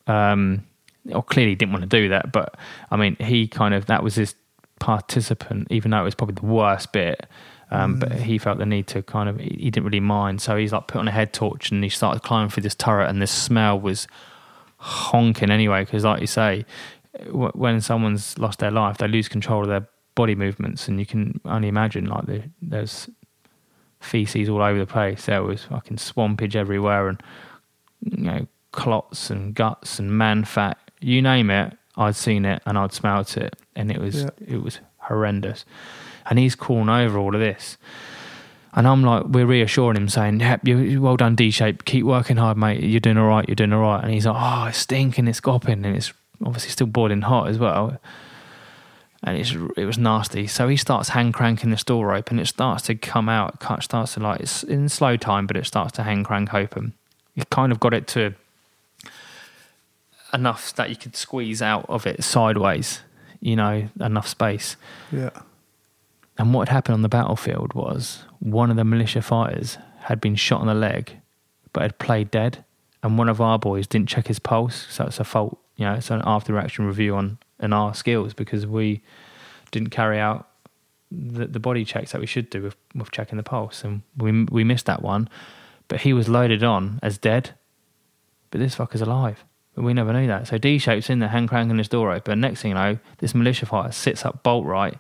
um, or clearly didn't want to do that. But I mean, he kind of that was his participant, even though it was probably the worst bit. Um, mm. But he felt the need to kind of he, he didn't really mind, so he's like put on a head torch and he started climbing through this turret, and this smell was honking anyway. Because like you say, when someone's lost their life, they lose control of their body movements, and you can only imagine like the, there's feces all over the place. There was fucking swampage everywhere, and you know clots and guts and man fat. You name it, I'd seen it and I'd smelt it, and it was yeah. it was horrendous. And he's crawling over all of this. And I'm like, we're reassuring him, saying, "Yep, you well done, D shape. Keep working hard, mate. You're doing all right. You're doing all right." And he's like, "Oh, it's stinking. It's gopping, and it's obviously still boiling hot as well." And it's it was nasty. So he starts hand cranking the door open. It starts to come out. It starts to like it's in slow time, but it starts to hand crank open. You kind of got it to enough that you could squeeze out of it sideways. You know, enough space.
Yeah.
And what had happened on the battlefield was one of the militia fighters had been shot on the leg, but had played dead, and one of our boys didn't check his pulse, so it's a fault you know, it's an after action review on on our skills because we didn't carry out the, the body checks that we should do with, with checking the pulse, and we we missed that one. But he was loaded on as dead, but this fucker's alive. But we never knew that. So D shape's in there, hand cranking his door open. Next thing you know, this militia fighter sits up bolt right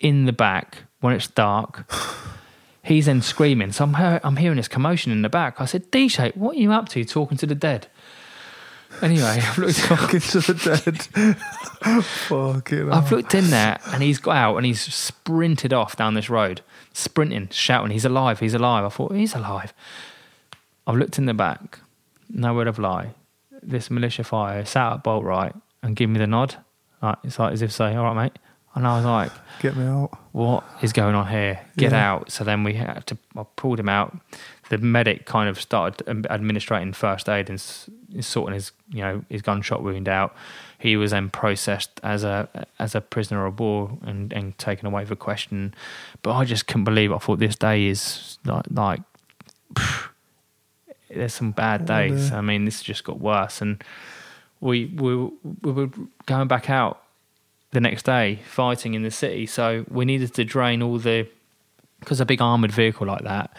in the back when it's dark. He's then screaming. So I'm, hear- I'm hearing this commotion in the back. I said, D shape, what are you up to talking to the dead? Anyway, I've looked,
Talking to the dead. Fucking
I've
hell.
looked in there and he's got out and he's sprinted off down this road, sprinting, shouting, he's alive, he's alive. I thought, he's alive. I've looked in the back, no word of lie. This militia fire sat up bolt right and give me the nod. Like, it's like as if saying, all right, mate. And I was like,
Get me out.
what is going on here? Get
Yeah.
out. So then we had to, I pulled him out. The medic kind of started administrating first aid and sorting his, you know, his gunshot wound out. He was then processed as a as a prisoner of war and, and taken away for question. But I just couldn't believe. It. I thought this day is like like there's some bad
Oh,
days. I mean, this just got worse, and we we we were going back out the next day fighting in the city. So we needed to drain all the because a big armored vehicle like that,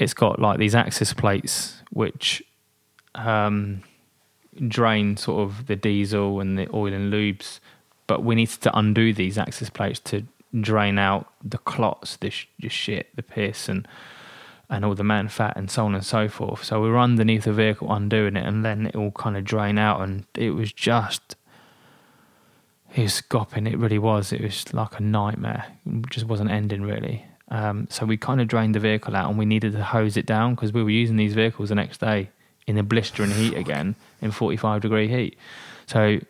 it's got like these access plates which um, drain sort of the diesel and the oil and lubes. But we needed to undo these access plates to drain out the clots, this sh- this shit, the piss, and and all the man fat and so on and so forth. So we were underneath the vehicle undoing it, and then it all kind of drain out, and it was just it was scopping. It really was. It was like a nightmare. It just wasn't ending really. Um, so we kind of drained the vehicle out, and we needed to hose it down because we were using these vehicles the next day in the blistering heat again in 45 degree heat. So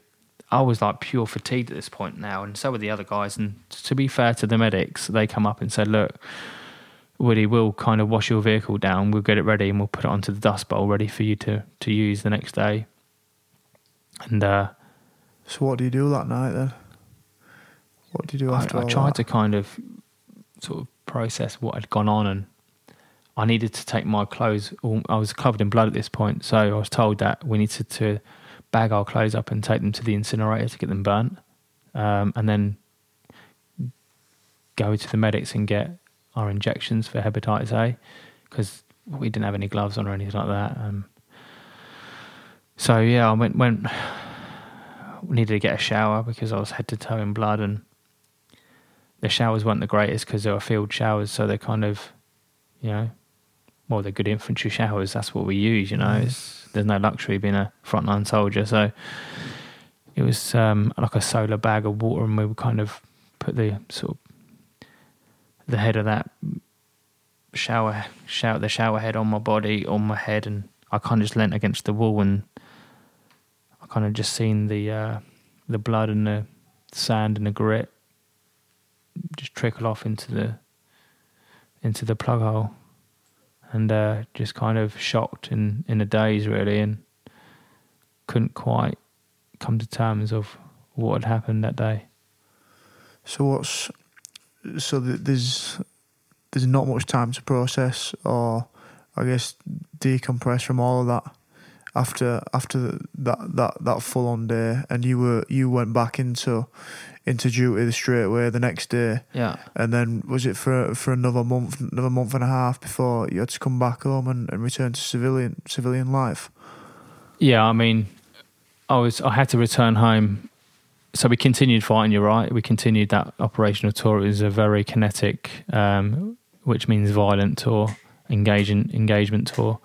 I was like pure fatigued at this point now, and so were the other guys. And to be fair to the medics, they come up and said, "Look, Woody, we'll kind of wash your vehicle down. We'll get it ready, and we'll put it onto the dust bowl ready for you to to use the next day." And uh,
So what do you do that night then? What do you do
I,
after
I
all
tried
that?
to kind of sort of process what had gone on, and I needed to take my clothes. I was covered in blood at this point, so I was told that we needed to bag our clothes up and take them to the incinerator to get them burnt, um, and then go to the medics and get our injections for hepatitis A because we didn't have any gloves on or anything like that. Um, so yeah, I went went needed to get a shower because I was head to toe in blood and the showers weren't the greatest because they were field showers, so they're kind of, you know, well, they're good infantry showers. That's what we use, you know. It's, there's no luxury being a frontline soldier, so it was um, like a solar bag of water, and we would kind of put the sort of the head of that shower, shower, the shower head on my body, on my head, and I kind of just leant against the wall, and I kind of just seen the uh, the blood and the sand and the grit trickle off into the into the plug hole, and uh, just kind of shocked in in a daze really, and couldn't quite come to terms of what had happened that day.
So what's so th- there's there's not much time to process or I guess decompress from all of that after after that that that full on day and you were you went back into into duty straight away the next day
Yeah,
and then was it for for another month another month and a half before you had to come back home and, and return to civilian civilian life
yeah. I mean, I was I had to return home. So we continued fighting. You're right. We continued that operational tour. It was a very kinetic, um, which means violent tour, engaging engagement tour,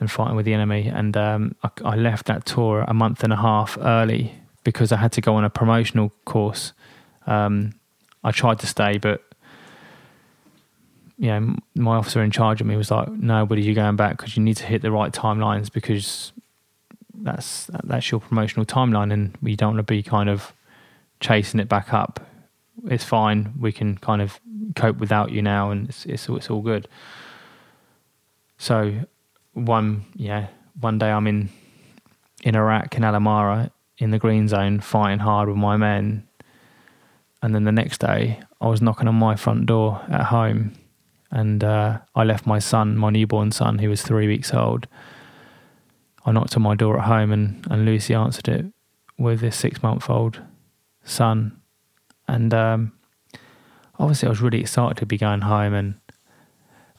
and fighting with the enemy. And um, I, I left that tour a month and a half early because I had to go on a promotional course. Um, I tried to stay, but you know, my officer in charge of me was like, "No, buddy, you're going back because you need to hit the right timelines because that's that's your promotional timeline, and we don't want to be kind of chasing it back up. It's fine. We can kind of cope without you now, and it's it's, all- it's all good." So one yeah, one day I'm in in Iraq in Al Amara in the green zone fighting hard with my men, and then the next day I was knocking on my front door at home, and uh, I left my son, my newborn son, who was three weeks old. I knocked on my door at home, and, and Lucy answered it with this six month old son. And um, obviously, I was really excited to be going home, and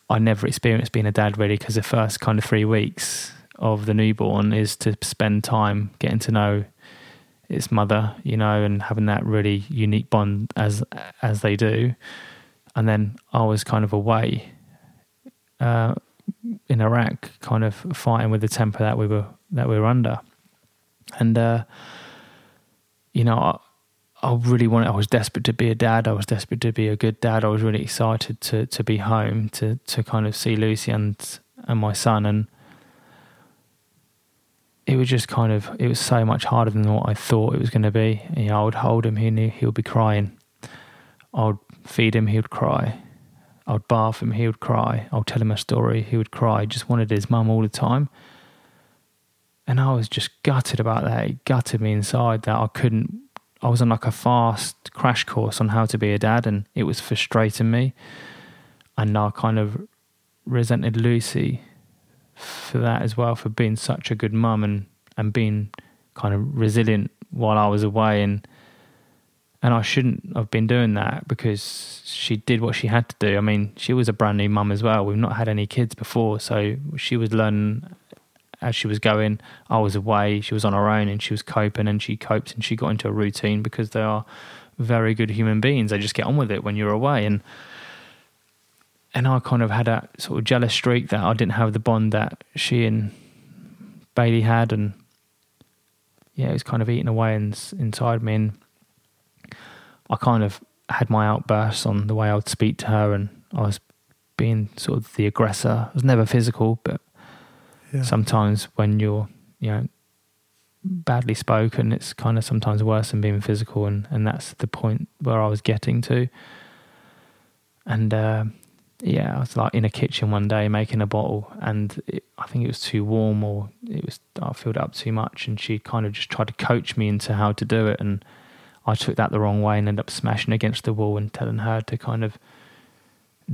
I never experienced being a dad really because the first kind of three weeks of the newborn is to spend time getting to know its mother, you know, and having that really unique bond as as they do. And then I was kind of away uh, in Iraq, kind of fighting with the temper that we were that we were under, and uh, you know, I, I really wanted. I was desperate to be a dad. I was desperate to be a good dad. I was really excited to to be home to to kind of see Lucy and and my son and it was just kind of it was so much harder than what I thought it was going to be. You know, I would hold him, he knew he would be crying. I would feed him, he would cry. I would bath him, he would cry. I would tell him a story, he would cry. He just wanted his mum all the time. And I was just gutted about that. It gutted me inside that I couldn't. I was on like a fast crash course on how to be a dad, and it was frustrating me. And I kind of resented Lucy for that as well, for being such a good mum and, and being kind of resilient while I was away and and I shouldn't have been doing that because she did what she had to do. I mean, she was a brand new mum as well. We've not had any kids before, so she was learning as she was going. I was away, she was on her own and she was coping and she coped and she got into a routine because they are very good human beings. They just get on with it when you're away and and I kind of had a sort of jealous streak that I didn't have the bond that she and Bailey had, and yeah, it was kind of eating away in, inside me, and I kind of had my outbursts on the way I would speak to her, and I was being sort of the aggressor. I was never physical, but yeah. sometimes when you're, you know, badly spoken, it's kind of sometimes worse than being physical, and and that's the point where I was getting to, and. Uh, yeah, I was like in a kitchen one day making a bottle, and it, I think it was too warm or it was I filled it up too much, and she kind of just tried to coach me into how to do it, and I took that the wrong way and ended up smashing against the wall and telling her to kind of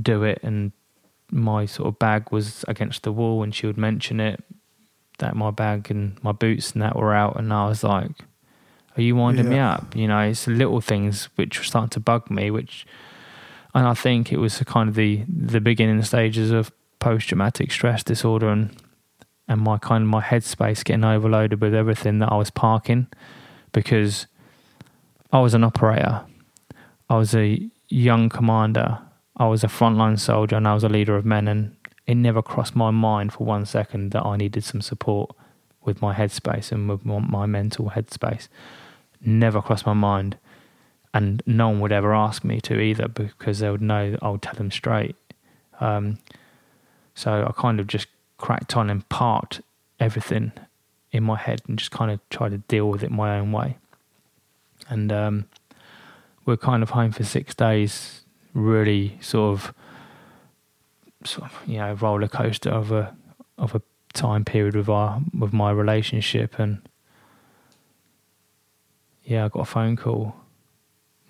do it, and my sort of bag was against the wall, and she would mention it that my bag and my boots and that were out, and I was like, "Are you winding yeah. me up?" You know, it's little things which were starting to bug me, which and I think it was kind of the the beginning stages of post traumatic stress disorder and and my kind of my headspace getting overloaded with everything that I was parking because I was an operator, I was a young commander, I was a frontline soldier, and I was a leader of men, and it never crossed my mind for one second that I needed some support with my headspace and with my mental headspace. Never crossed my mind and no one would ever ask me to either because they would know I would tell them straight. Um, so I kind of just cracked on and parked everything in my head and just kind of tried to deal with it my own way. And um, we're kind of home for six days, really sort of, sort of, you know, roller coaster of a of a time period with our with my relationship and yeah, I got a phone call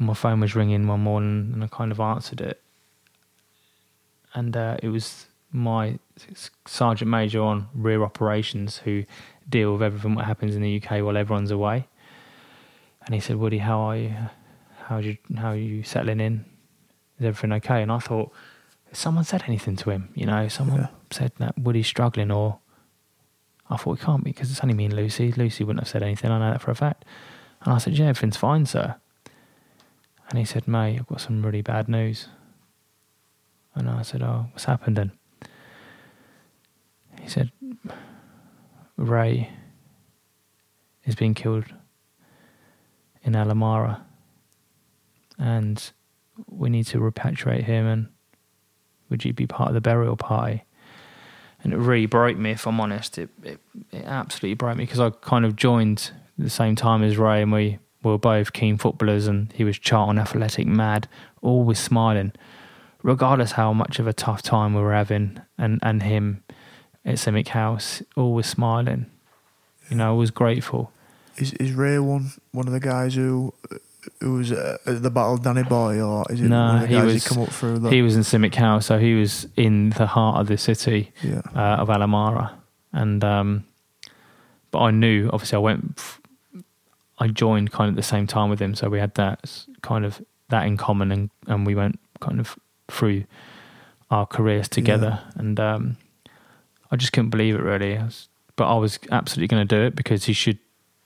my phone was ringing one morning and I kind of answered it. And uh, it was my sergeant major on rear operations who deal with everything that happens in the UK while everyone's away. And he said, Woody, how are you? How you how are you settling in? Is everything okay? And I thought, someone said anything to him? You know, someone yeah. said that Woody's struggling, or I thought it can't be because it's only me and Lucy. Lucy wouldn't have said anything. I know that for a fact. And I said, Yeah, everything's fine, sir. And he said, Mate, I've got some really bad news. And I said, Oh, what's happened then? He said, Ray is being killed in Al Amarah and we need to repatriate him and would you be part of the burial party? And it really broke me, if I'm honest. It, it, it absolutely broke me because I kind of joined at the same time as Ray and we we were both keen footballers and he was Charlton Athletic mad, always smiling, regardless how much of a tough time we were having, and, and him at CIMIC House, always smiling. You know, always grateful.
Is is Ray one one of the guys who who was at the Battle of Danny Boy, or is it no, one of the guys he was, come up through?
That? He was in CIMIC House, so he was in the heart of the city yeah. uh, of Al Amarah, and um, but I knew obviously I went. I joined kind of at the same time with him, so we had that kind of that in common, and and we went kind of through our careers together, yeah. and um, I just couldn't believe it really. I was, but I was absolutely going to do it because he should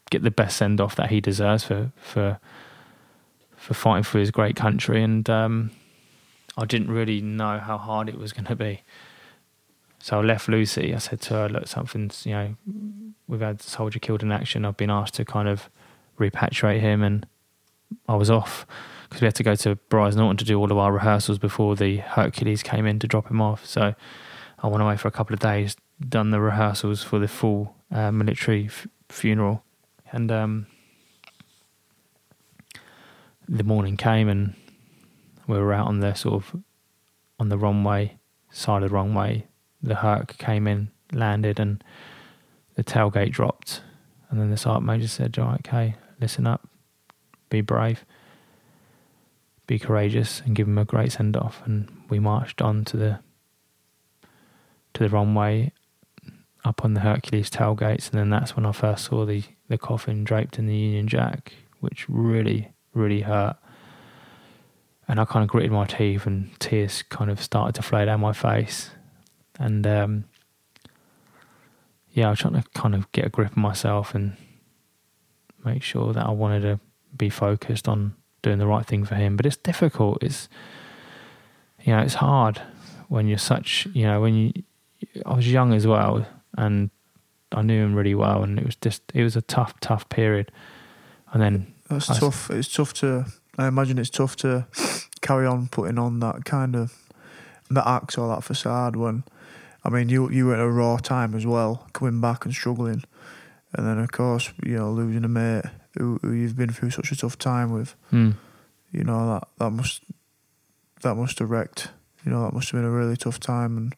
get the best send off that he deserves for for for fighting for his great country, and um, I didn't really know how hard it was going to be. So I left Lucy. I said to her, "Look, something's you know, we've had a soldier killed in action. I've been asked to kind of repatriate him, and I was off because we had to go to Brize Norton to do all of our rehearsals before the Hercules came in to drop him off. So I went away for a couple of days, done the rehearsals for the full uh, military f- funeral, and um, the morning came and we were out on the sort of on the runway side of the runway the Herc came in, landed, and the tailgate dropped. And then the sergeant major said, "All right, okay, listen up, be brave, be courageous, and give him a great send off." And we marched on to the to the runway, up on the Hercules tailgates, and then that's when I first saw the the coffin draped in the Union Jack, which really, really hurt. And I kind of gritted my teeth, and tears kind of started to flow down my face and um, yeah, I was trying to kind of get a grip of myself and make sure that I wanted to be focused on doing the right thing for him. But it's difficult. It's you know, it's hard when you're such you know when you. I was young as well, and I knew him really well, and it was just it was a tough, tough period. And then
that's I, tough. It's tough to. I imagine it's tough to carry on putting on that kind of that act or that facade when I mean, you you were at a raw time as well, coming back and struggling, and then of course you know losing a mate who, who you've been through such a tough time with.
Mm.
You know that that must that must have wrecked. You know that must have been a really tough time, and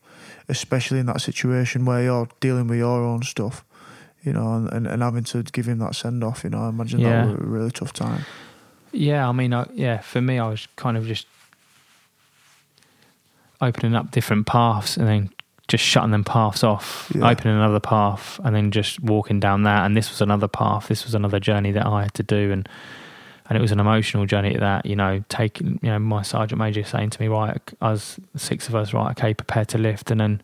especially in that situation where you're dealing with your own stuff. You know, and, and, and having to give him that send off. You know, I imagine yeah. that was a really tough time.
Yeah, I mean, I, yeah, for me, I was kind of just opening up different paths and then just shutting them paths off, yeah. opening another path, and then just walking down that. And this was another path. This was another journey that I had to do, and and it was an emotional journey at that. You know, taking you know my sergeant major saying to me, right, us six of us, right, okay, prepare to lift, and then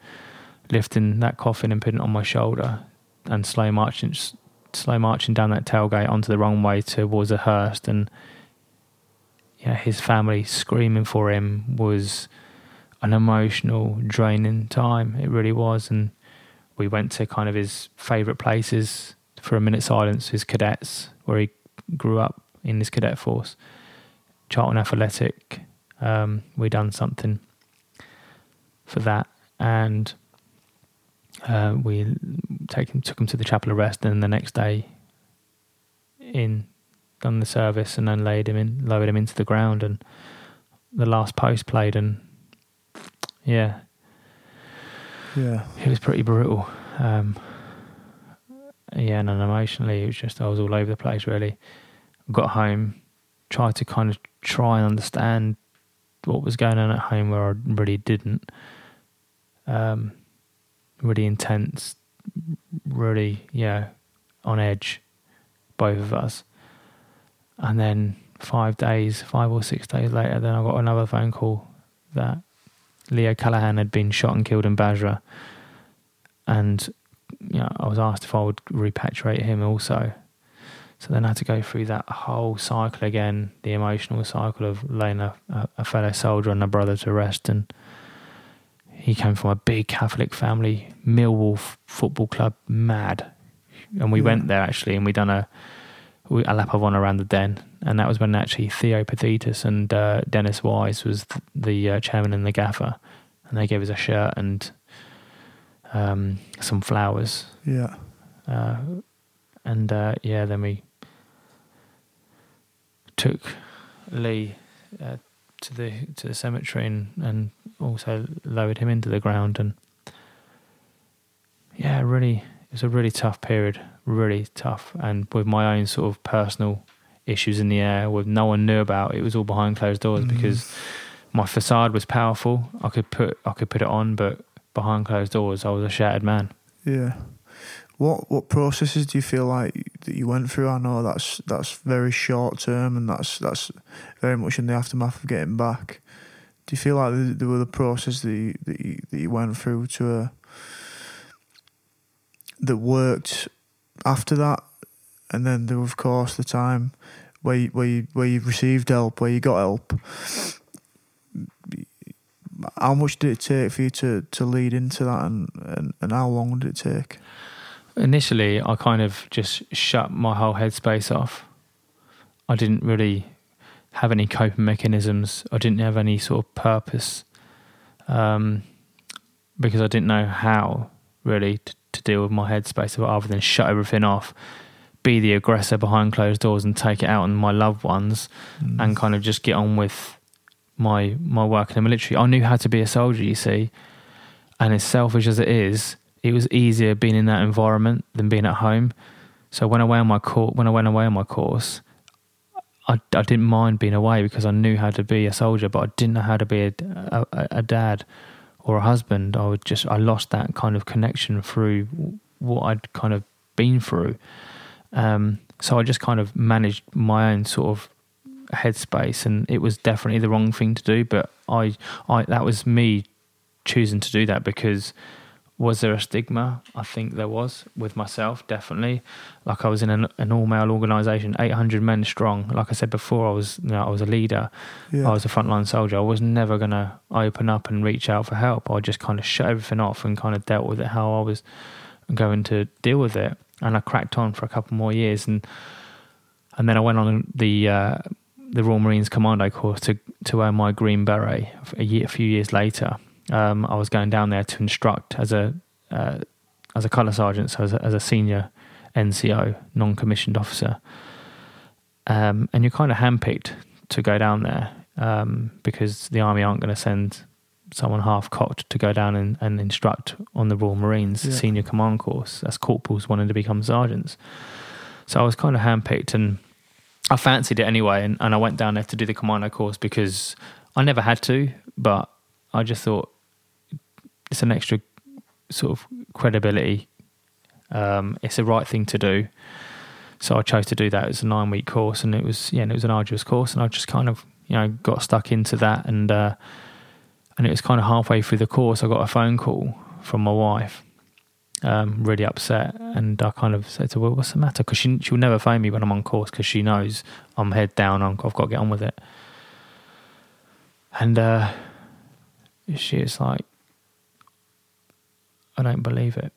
lifting that coffin and putting it on my shoulder, and slow marching, slow marching down that tailgate onto the runway towards a hearse, and yeah, his family screaming for him was an emotional, draining time. It really was. And we went to kind of his favourite places for a minute silence, his cadets, where he grew up in his cadet force. Charlton Athletic, um, we done something for that, and uh, we taken took him to the chapel of rest, and the next day, in done the service, and then laid him in, lowered him into the ground, and the last post played, and yeah.
Yeah.
It was pretty brutal. Um, yeah, and then emotionally, it was just, I was all over the place really. Got home, tried to kind of try and understand what was going on at home where I really didn't. Um, really intense, really, yeah, on edge, both of us. And then five days, five or six days later, then I got another phone call that Lee O'Callaghan had been shot and killed in Basra, and you know, I was asked if I would repatriate him also. So then I had to go through that whole cycle again, the emotional cycle of laying a, a fellow soldier and a brother to rest. And he came from a big Catholic family, Millwall Football Club, mad. And we yeah. went there actually, and we done a a lap of one around the den, and that was when actually Theo Paphitis and uh, Dennis Wise was th- the uh, chairman and the gaffer, and they gave us a shirt and um, some flowers.
Yeah.
Uh, and uh, yeah, then we took Lee uh, to the to the cemetery and, and also lowered him into the ground and yeah, really it was a really tough period really tough. And with my own sort of personal issues in the air, with no one knew about, it was all behind closed doors mm. because my facade was powerful. I could put I could put it on, but behind closed doors, I was a shattered man.
Yeah. What what processes do you feel like that you went through? I know that's that's very short term, and that's that's very much in the aftermath of getting back. Do you feel like there were the processes that you, that you, that you went through to a, that worked after that, and then there of course the time where you, where you, where you received help, where you got help. How much did it take for you to, to lead into that, and, and, and how long did it take?
Initially, I kind of just shut my whole headspace off. I didn't really have any coping mechanisms. I didn't have any sort of purpose um, because I didn't know how really to, to deal with my headspace rather than shut everything off, be the aggressor behind closed doors and take it out on my loved ones, mm. and kind of just get on with my my work in the military. I knew how to be a soldier, you see, and as selfish as it is, it was easier being in that environment than being at home. So when I went on my course, when I went away on my course, I, I didn't mind being away because I knew how to be a soldier, but I didn't know how to be a, a, a dad or a husband. I would just I lost that kind of connection through what I'd kind of been through. Um, so I just kind of managed my own sort of headspace, and it was definitely the wrong thing to do. But I, I that was me choosing to do that because was there a stigma? I think there was with myself, definitely. Like I was in an, an all male organisation, 800 men strong. Like I said before, I was you know, I was a leader. Yeah. I was a frontline soldier. I was never gonna open up and reach out for help. I just kind of shut everything off and kind of dealt with it how I was going to deal with it. And I cracked on for a couple more years, and and then I went on the uh, the Royal Marines Commando course to to earn my Green Beret a, year, a few years later um, I was going down there to instruct as a uh, as a colour sergeant, so as a, as a senior NCO, non-commissioned officer. Um, and you're kind of handpicked to go down there um, because the army aren't going to send someone half cocked to go down and, and instruct on the Royal Marines yeah. senior command course. That's corporals wanting to become sergeants. So I was kind of handpicked and I fancied it anyway. And, and I went down there to do the commando course because I never had to, but I just thought it's an extra sort of credibility. Um, it's the right thing to do. So I chose to do that. It was a nine week course, and it was yeah, and it was an arduous course, and I just kind of you know got stuck into that, and uh, and it was kind of halfway through the course, I got a phone call from my wife, um, really upset, and I kind of said to her, "Well, what's the matter?" Because she she'll never phone me when I'm on course because she knows I'm head down, I've got to get on with it, and uh, she was like, I don't believe it.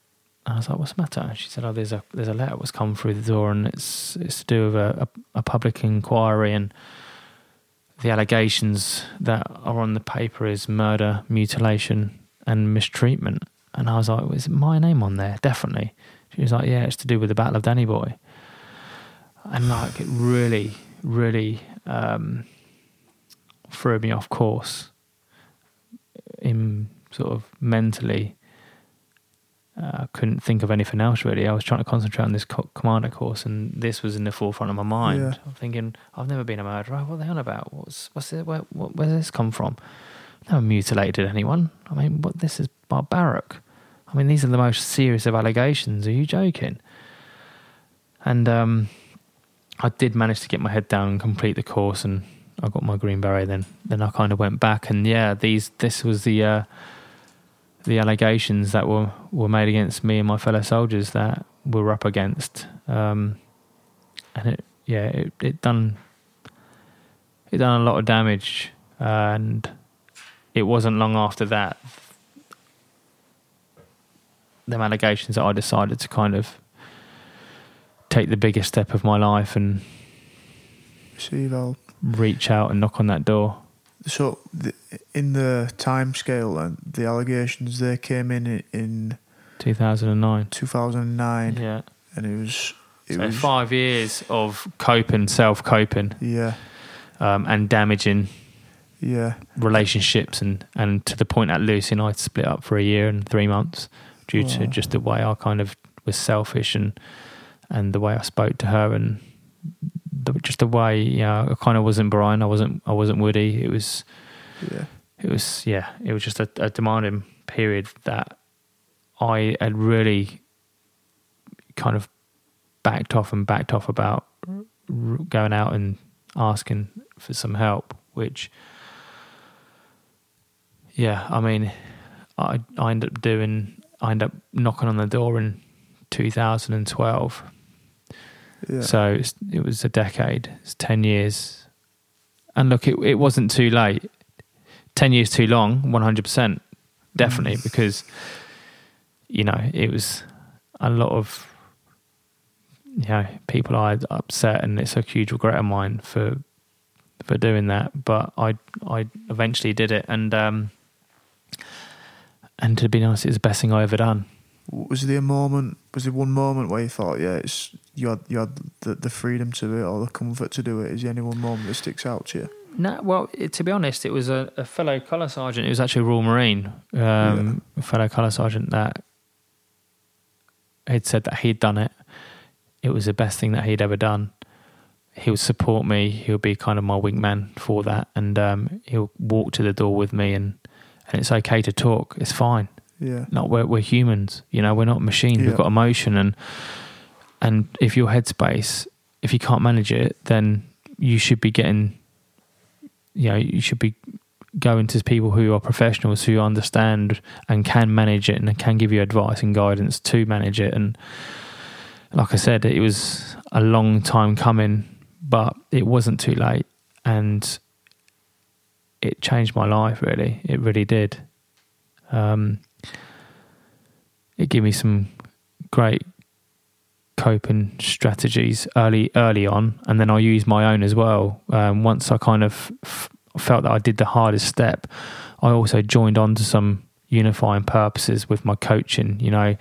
And I was like, what's the matter? And she said, oh, there's a there's a letter that's come through the door, and it's it's to do with a, a, a public inquiry, and the allegations that are on the paper is murder, mutilation, and mistreatment. And I was like, is my name on there? Definitely. She was like, yeah, it's to do with the Battle of Danny Boy. And like, it really, really um, threw me off course in sort of mentally uh, I couldn't think of anything else really. I was trying to concentrate on this co- commander course, and this was in the forefront of my mind. Yeah. I'm thinking, I've never been a murderer. What are they on about? What's what's it? Where, what, where's this come from? I've never mutilated anyone. I mean, what? This is barbaric. I mean, these are the most serious of allegations. Are you joking? And um, I did manage to get my head down and complete the course, and I got my green beret. Then, then I kind of went back, and yeah, these this was the. Uh, the allegations that were, were made against me and my fellow soldiers that we were up against. Um, and it, yeah, it, it done, it done a lot of damage. And it wasn't long after that, them allegations that I decided to kind of take the biggest step of my life and reach out and knock on that door.
So, the, in the time scale, and the allegations they came in in
2009.
2009.
Yeah,
and it was it
so
was
five years of coping, self coping.
Yeah,
um, and damaging.
Yeah,
relationships and and to the point that Lucy and I split up for a year and three months due to just the way I kind of was selfish and and the way I spoke to her and the, just the way you know, I kind of wasn't Brian. I wasn't. I wasn't Woody. It was.
Yeah.
It was. Yeah. It was just a, a demanding period that I had really kind of backed off and backed off about r- going out and asking for some help, which, yeah, I mean, I, I ended up doing, I ended up knocking on the door in 2012.
Yeah.
So it's, it was a decade, it's 10 years. And look, it, it wasn't too late. 10 years too long, 100%, definitely, because, you know, it was a lot of, you know, people I upset, and it's a huge regret of mine for for doing that. But I I eventually did it, and um, and to be honest, it's the best thing I ever done.
Was there a moment? Was there one moment where you thought, yeah, it's you had you had the, the freedom to do it or the comfort to do it? Is there any one moment that sticks out to you?
No, well, it, to be honest, it was a, a fellow colour sergeant. It was actually a Royal Marine, um, a fellow colour sergeant that had said that he'd done it. It was the best thing that he'd ever done. He would support me. He'll be kind of my wingman for that, and um, he'll walk to the door with me, and and it's okay to talk. It's fine.
Yeah.
Not we're, we're humans. You know, we're not machines.
Yeah.
We've got emotion, and and if your headspace, if you can't manage it, then you should be getting. You know, you should be going to people who are professionals who understand and can manage it and can give you advice and guidance to manage it. And like I said, it was a long time coming, but it wasn't too late, and it changed my life. Really, it really did. Um, it gave me some great coping strategies early early on, and then I used my own as well. Um, once I kind of f- felt that I did the hardest step, I also joined on to some unifying purposes with my coaching. You know,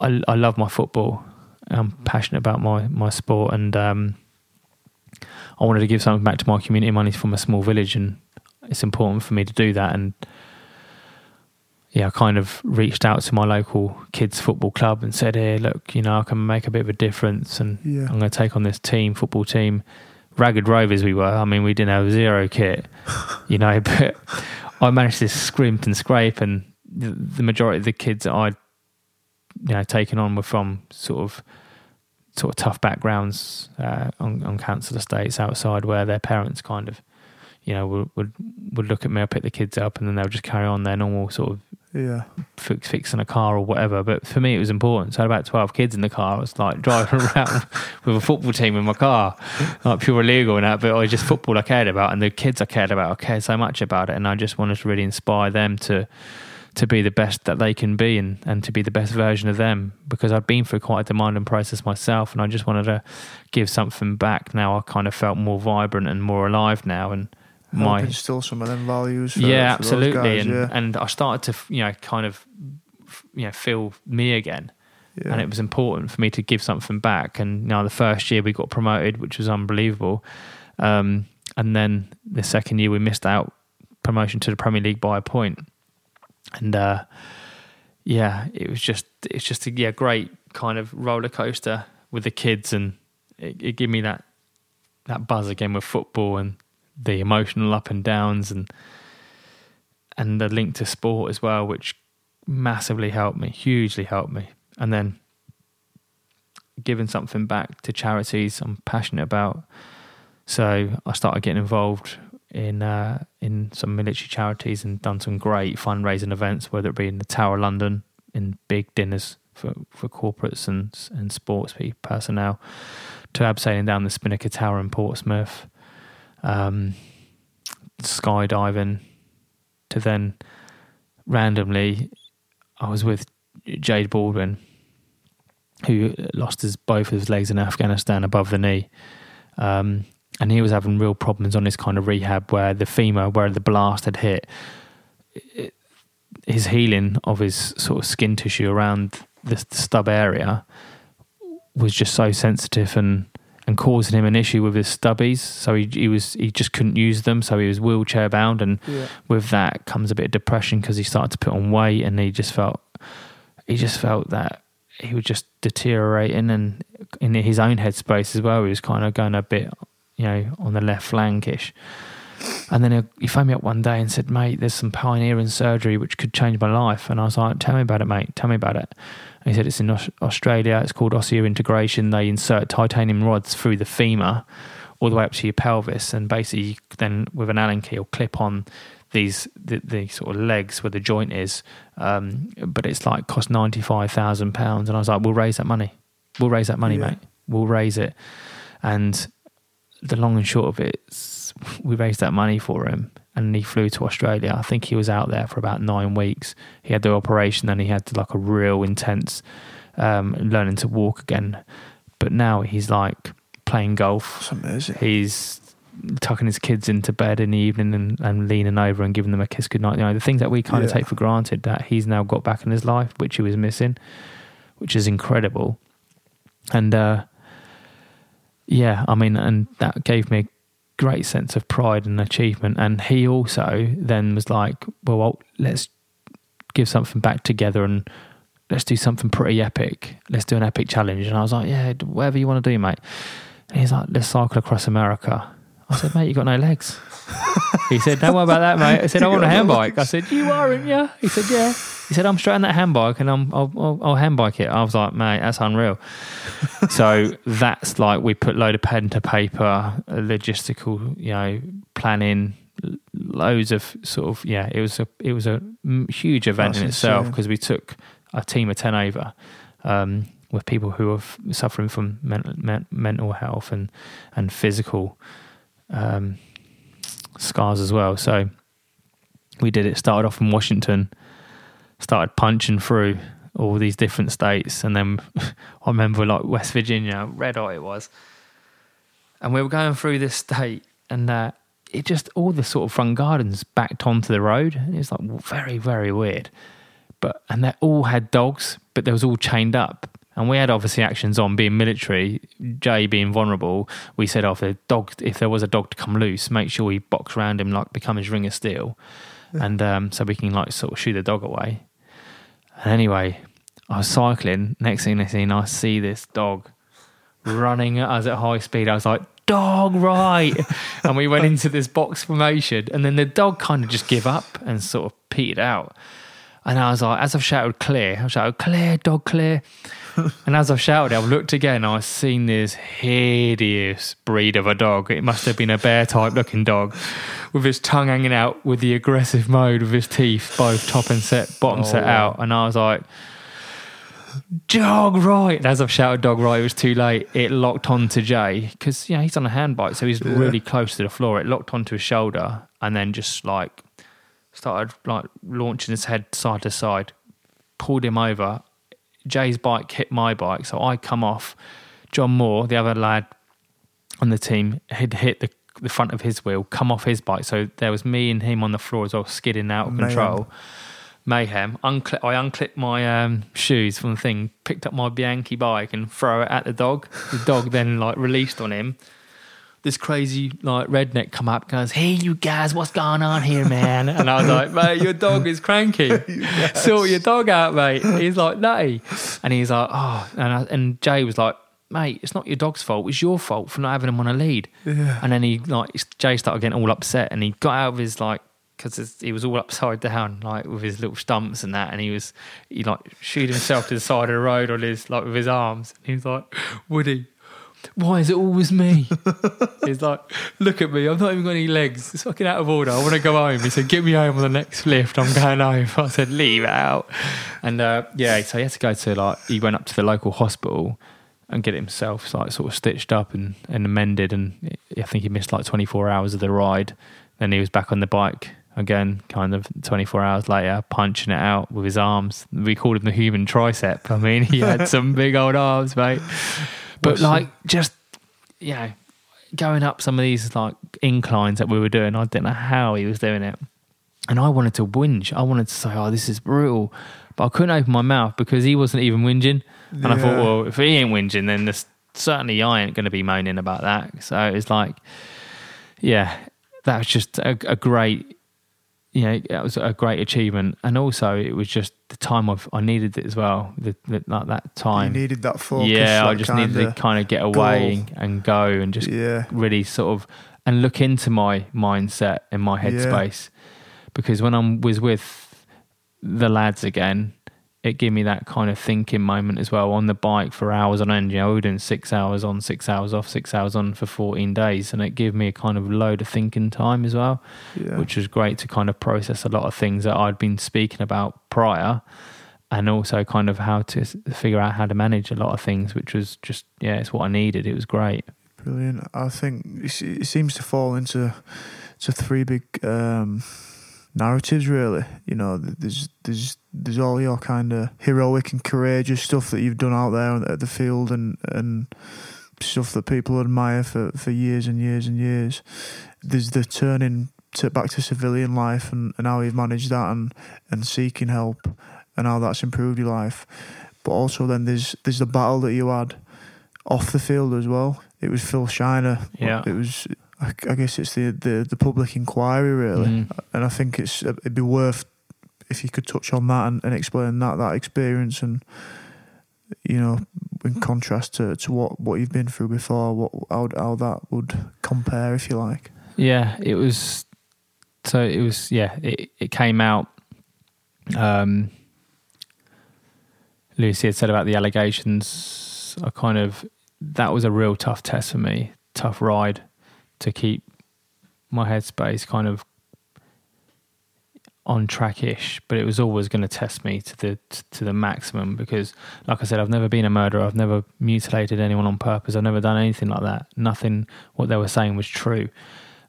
I I love my football. I'm passionate about my my sport, and um, I wanted to give something back to my community. Money from a small village, and it's important for me to do that. And yeah, I kind of reached out to my local kids football club and said, "Here, look, you know, I can make a bit of a difference, and
Yeah.
I'm going to take on this team, football team, ragged rovers we were. I mean, we didn't have zero kit, you know, but I managed to scrimp and scrape, and the, the majority of the kids that I'd, you know, taken on were from sort of sort of tough backgrounds uh, on, on council estates outside where their parents kind of, you know, would, would would look at me, I'd pick the kids up, and then they'll just carry on their normal sort of
Yeah.
fix, fixing a car or whatever. But for me, it was important. So I had about 12 kids in the car. I was like driving around with a football team in my car, like pure illegal and that. But I just football I cared about, and the kids I cared about, I cared so much about it. And I just wanted to really inspire them to to be the best that they can be and, and to be the best version of them because I'd been through quite a demanding process myself and I just wanted to give something back. Now I kind of felt more vibrant and more alive now and my
still some of them values. For,
yeah,
for
absolutely.
guys,
and
yeah.
and I started to you know kind of you know feel me again,
yeah.
and it was important for me to give something back. And now the first year we got promoted, which was unbelievable, um, and then the second year we missed out promotion to the Premier League by a point, and uh, yeah, it was just it's just a yeah great kind of roller coaster with the kids, and it, it gave me that that buzz again with football and the emotional up and downs and and the link to sport as well, which massively helped me, hugely helped me. And then giving something back to charities I'm passionate about. So I started getting involved in uh, in some military charities and done some great fundraising events, whether it be in the Tower of London, in big dinners for, for corporates and and sports personnel, to abseiling down the Spinnaker Tower in Portsmouth, um, skydiving, to then randomly, I was with Jay Baldwin, who lost his both of his legs in Afghanistan above the knee. Um, and he was having real problems on his kind of rehab where the femur, where the blast had hit, it, his healing of his sort of skin tissue around the, the stub area was just so sensitive and and causing him an issue with his stubbies. So he he was he just couldn't use them. So he was wheelchair bound, and
yeah.
with that comes a bit of depression because he started to put on weight, and he just felt he just felt that he was just deteriorating, and in his own headspace as well, he was kind of going a bit, you know, on the left flankish. And then he, he phoned me up one day and said, "Mate, there's some pioneering surgery which could change my life." And I was like, "Tell me about it, mate. Tell me about it." He said it's in Australia. It's called osseointegration. They insert titanium rods through the femur all the way up to your pelvis, and basically then with an Allen key or clip on these the, the sort of legs where the joint is. Um, but it's like cost ninety five thousand pounds, and I was like, we'll raise that money. We'll raise that money,
Yeah.
mate. We'll raise it. And the long and short of it, is we raised that money for him, and he flew to Australia. I think he was out there for about nine weeks. He had the operation, and he had like a real intense um, learning to walk again. But now he's like playing golf.
That's amazing.
He's tucking his kids into bed in the evening and, and leaning over and giving them a kiss goodnight. You know, the things that we kind of take for granted that he's now got back in his life, which he was missing, which is incredible. And uh, yeah, I mean, and that gave me a great sense of pride and achievement. And he also then was like, well, well let's give something back together and let's do something pretty epic. Let's do an epic challenge. And I was like, yeah, whatever you want to do, mate. And he's like, let's cycle across America. I said, mate, you got no legs. he said, don't worry about that, mate. I said, I want a handbike. I said, you aren't, yeah? He said, yeah. He said, I'm straight on that handbike and I'm, I'll, I'll, I'll handbike it. I was like, mate, that's unreal. so that's like, we put load of pen to paper, logistical, you know, planning, loads of sort of, yeah, it was a, it was a huge event
That's
in itself because we took a team of 10 over um, with people who are suffering from mental, men, mental health and, and physical um, scars as well. So we did it, started off in Washington, started punching through all these different states. And then I remember like West Virginia, red hot it was. And we were going through this state and uh, it just, all the sort of front gardens backed onto the road. And it was like very, very weird but and they all had dogs, but they was all chained up. And we had obviously actions on being military, Jay being vulnerable. We said, oh, if a dog, if there was a dog to come loose, make sure we box around him like become his ring of steel, and um, so we can like sort of shoot the dog away. And anyway, I was cycling. Next thing I see, I see this dog running at us at high speed. I was like, dog right. and we went into this box formation. And then the dog kind of just give up and sort of petered out. And I was like, as I've shouted clear, I shouted, clear, dog, clear. and as I've shouted, I've looked again. I've seen this hideous breed of a dog. It must have been a bear type looking dog with his tongue hanging out with the aggressive mode with his teeth both top and set, bottom oh, set
Oh.
out. And I was like, dog right. And as I've shouted dog right, it was too late. It locked onto Jay because you know he's on a hand bike, so he's
Yeah.
really close to the floor. It locked onto his shoulder and then just like started like launching his head side to side, pulled him over. Jay's bike hit my bike, so I come off. John Moore, the other lad on the team, had hit the the front of his wheel, come off his bike. So there was me and him on the floor as well, skidding out of
Mayhem.
control. Mayhem. Unclip, I unclipped my um, shoes from the thing, picked up my Bianchi bike and throw it at the dog. The dog then like released on him. This crazy like redneck come up, goes, "Hey, you guys, what's going on here, man?" And I was like, "Mate, your dog is cranky. Sort your dog out, mate." He's like, "Nutty," and he's like, "Oh," and I, and Jay was like, "Mate, it's not your dog's fault. It's your fault for not having him on a lead."
Yeah.
And then he like Jay started getting all upset, and he got out of his like because he was all upside down, like with his little stumps and that, and he was he like shoot himself to the side of the road on his like with his arms. And he was like, Woody, why is it always me? He's like, look at me, I've not even got any legs. It's fucking out of order. I want to go home. He said, get me home on the next lift. I'm going home. I said, leave out. And uh, yeah, so he had to go to like he went up to the local hospital and get it himself like sort of stitched up and, and amended and I think he missed like 24 hours of the ride. Then he was back on the bike again, kind of 24 hours later, punching it out with his arms. We called him the human tricep. I mean, he had some big old arms, mate. But
What's
like, just you know, going up some of these like inclines that we were doing, I didn't know how he was doing it. And I wanted to whinge. I wanted to say, "Oh, this is brutal," but I couldn't open my mouth because he wasn't even whinging. And I thought, well, if he ain't whinging, then this, certainly I ain't going to be moaning about that. So it's like, yeah, that was just a, a great, you know, that was a great achievement. And also, it was just the time of I needed it as well. The, the, like that time, You
needed that focus.
yeah, I just needed to
kinda-
get away
goal.
and, go and just
Yeah.
really sort of and look into my mindset and my
Yeah.
headspace because when I was with the lads again, it gave me that kind of thinking moment as well on the bike for hours on end. You know, we were doing six hours on, six hours off, six hours on for 14 days. And it gave me a kind of load of thinking time as well,
Yeah.
which was great to kind of process a lot of things that I'd been speaking about prior and also kind of how to figure out how to manage a lot of things, which was just, yeah, it's what I needed. It was great.
Brilliant. I think it it seems to fall into to three big um, narratives. Really, you know, there's there's there's all your kind of heroic and courageous stuff that you've done out there at the field, and and stuff that people admire for, for years and years and years. There's the turning to back to civilian life and, and how you've managed that and, and seeking help and how that's improved your life. But also then there's there's the battle that you had off the field as well. It was Phil Shiner.
Yeah.
It was I, I guess it's the, the, the public inquiry really.
Mm.
And I think it's it'd be worth if you could touch on that and, and explain that that experience and you know in contrast to, to what, what you've been through before, what how how that would compare if you like.
Yeah, it was. So it was. Yeah, it it came out. Um, Lucy had said about the allegations. I kind of that was a real tough test for me, tough ride to keep my headspace kind of on track-ish, but it was always going to test me to the to the maximum because, like I said, I've never been a murderer. I've never mutilated anyone on purpose. I've never done anything like that. Nothing what they were saying was true.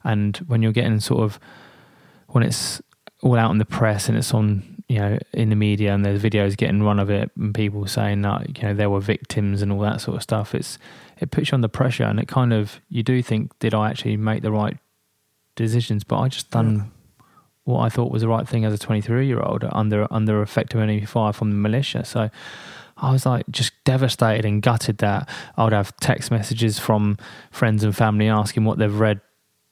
And when you're getting sort of when it's all out in the press and it's on you know in the media and there's videos getting run of it and people saying that you know there were victims and all that sort of stuff, it's it puts you under pressure and it kind of you do think did I actually make the right decisions? But I just done what I thought was the right thing as a 23 year old under under effective enemy fire from the militia. So I was like just devastated and gutted that I would have text messages from friends and family asking what they've read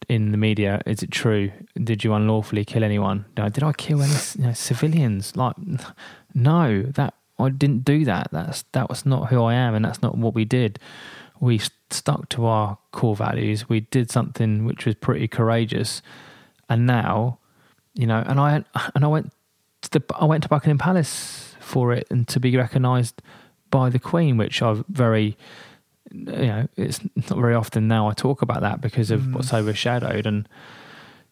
in the media. Is it true? Did you unlawfully kill anyone? No, did I kill any you know, civilians? Like, no, that I didn't do that. That's that was not who I am, and that's not what we did. We stuck to our core values. We did something which was pretty courageous, and now you know, and I and I went to the I went to Buckingham Palace for it and to be recognised by the Queen, which I've very you know it's not very often now I talk about that because of
Mm.
what's overshadowed and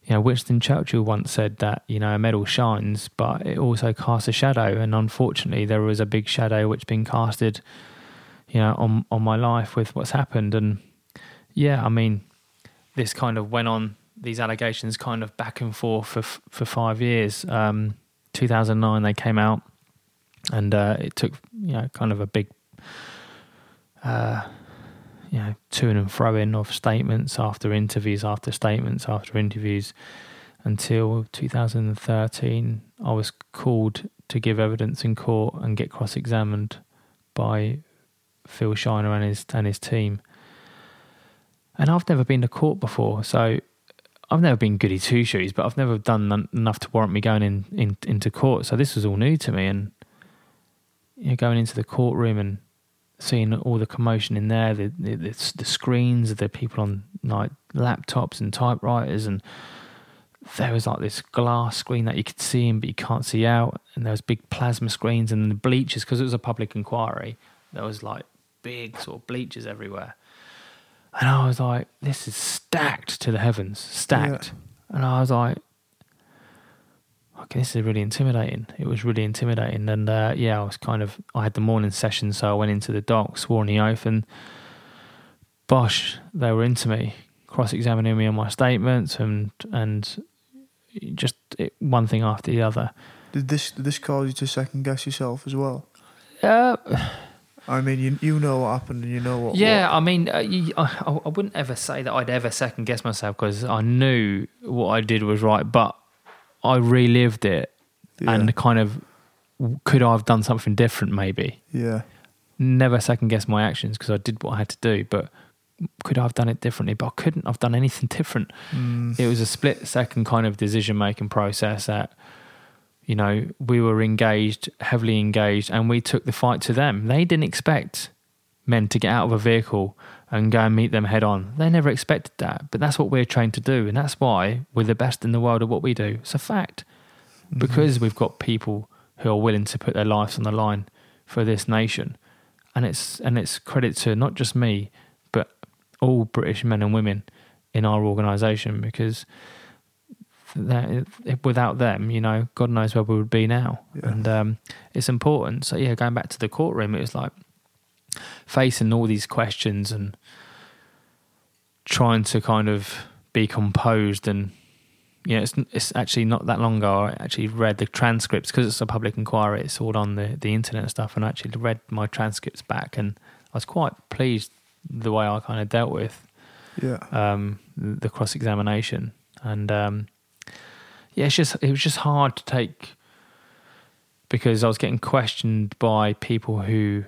you know Winston Churchill once said that you know a medal shines but it also casts a shadow and unfortunately there was a big shadow which been casted you know on on my life with what's happened and yeah I mean this kind of went on these allegations kind of back and forth for for five years. Um, 2009 they came out, and uh, it took you know kind of a big, uh, you know, to and fro in of statements after interviews after statements after interviews, until 2013 I was called to give evidence in court and get cross examined by Phil Shiner and his and his team. And I've never been to court before, so I've never been goody two shoes, but I've never done en- enough to warrant me going in, in into court. So this was all new to me, and you know, going into the courtroom and seeing all the commotion in there, the the, the, the screens, the people on like laptops and typewriters, and there was like this glass screen that you could see in, but you can't see out, and there was big plasma screens and the bleachers because it was a public inquiry. There was like big sort of bleachers everywhere. And I was like, this is stacked to the heavens, stacked. And I was like, okay, this is really intimidating. It was really intimidating. And uh, yeah, I was kind of, I had the morning session, so I went into the dock, swore on the oath, and bosh, they were into me, cross examining me on my statements and, and just it, one thing after the other.
Did this did this cause you to second guess yourself as well?
Uh,
I mean, you you know what happened and you know what.
Yeah, I mean, uh, you, I, I wouldn't ever say that I'd ever second guess myself because I knew what I did was right, but I relived it
yeah,
and kind of could I have done something different? Maybe
yeah,
never second guess my actions because I did what I had to do, but could I have done it differently? But I couldn't have done anything different.
mm,
It was a split second kind of decision making process that. You know, we were engaged, heavily engaged, and we took the fight to them. They didn't expect men to get out of a vehicle and go and meet them head on. They never expected that, but that's what we're trained to do, and that's why we're the best in the world at what we do. It's a fact
mm-hmm.
because we've got people who are willing to put their lives on the line for this nation, and it's and it's credit to not just me, but all British men and women in our organisation because that, without them, you know, God knows where we would be now.
Yeah.
And um, it's important. So yeah, going back to the courtroom, it was like facing all these questions and trying to kind of be composed and you know, it's it's actually not that long ago. I actually read the transcripts because it's a public inquiry. It's all on the the internet and stuff, and I actually read my transcripts back, and I was quite pleased the way I kind of dealt with
Yeah.
um, the cross examination, and um, yeah, it's just it was just hard to take because I was getting questioned by people who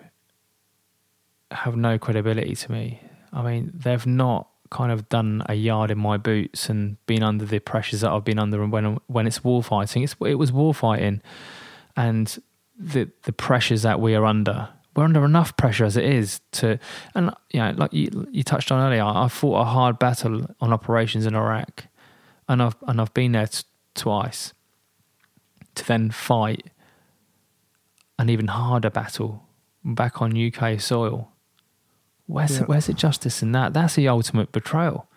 have no credibility to me. I mean, they've not kind of done a yard in my boots and been under the pressures that I've been under and when when it's war fighting. It's it was war fighting, and the the pressures that we are under. We're under enough pressure as it is to, and you know, like you, you touched on earlier. I fought a hard battle on operations in Iraq, and I've and I've been there twice. To then fight an even harder battle back on UK soil. Where's
Yeah.
where's the justice in that? That's the ultimate betrayal.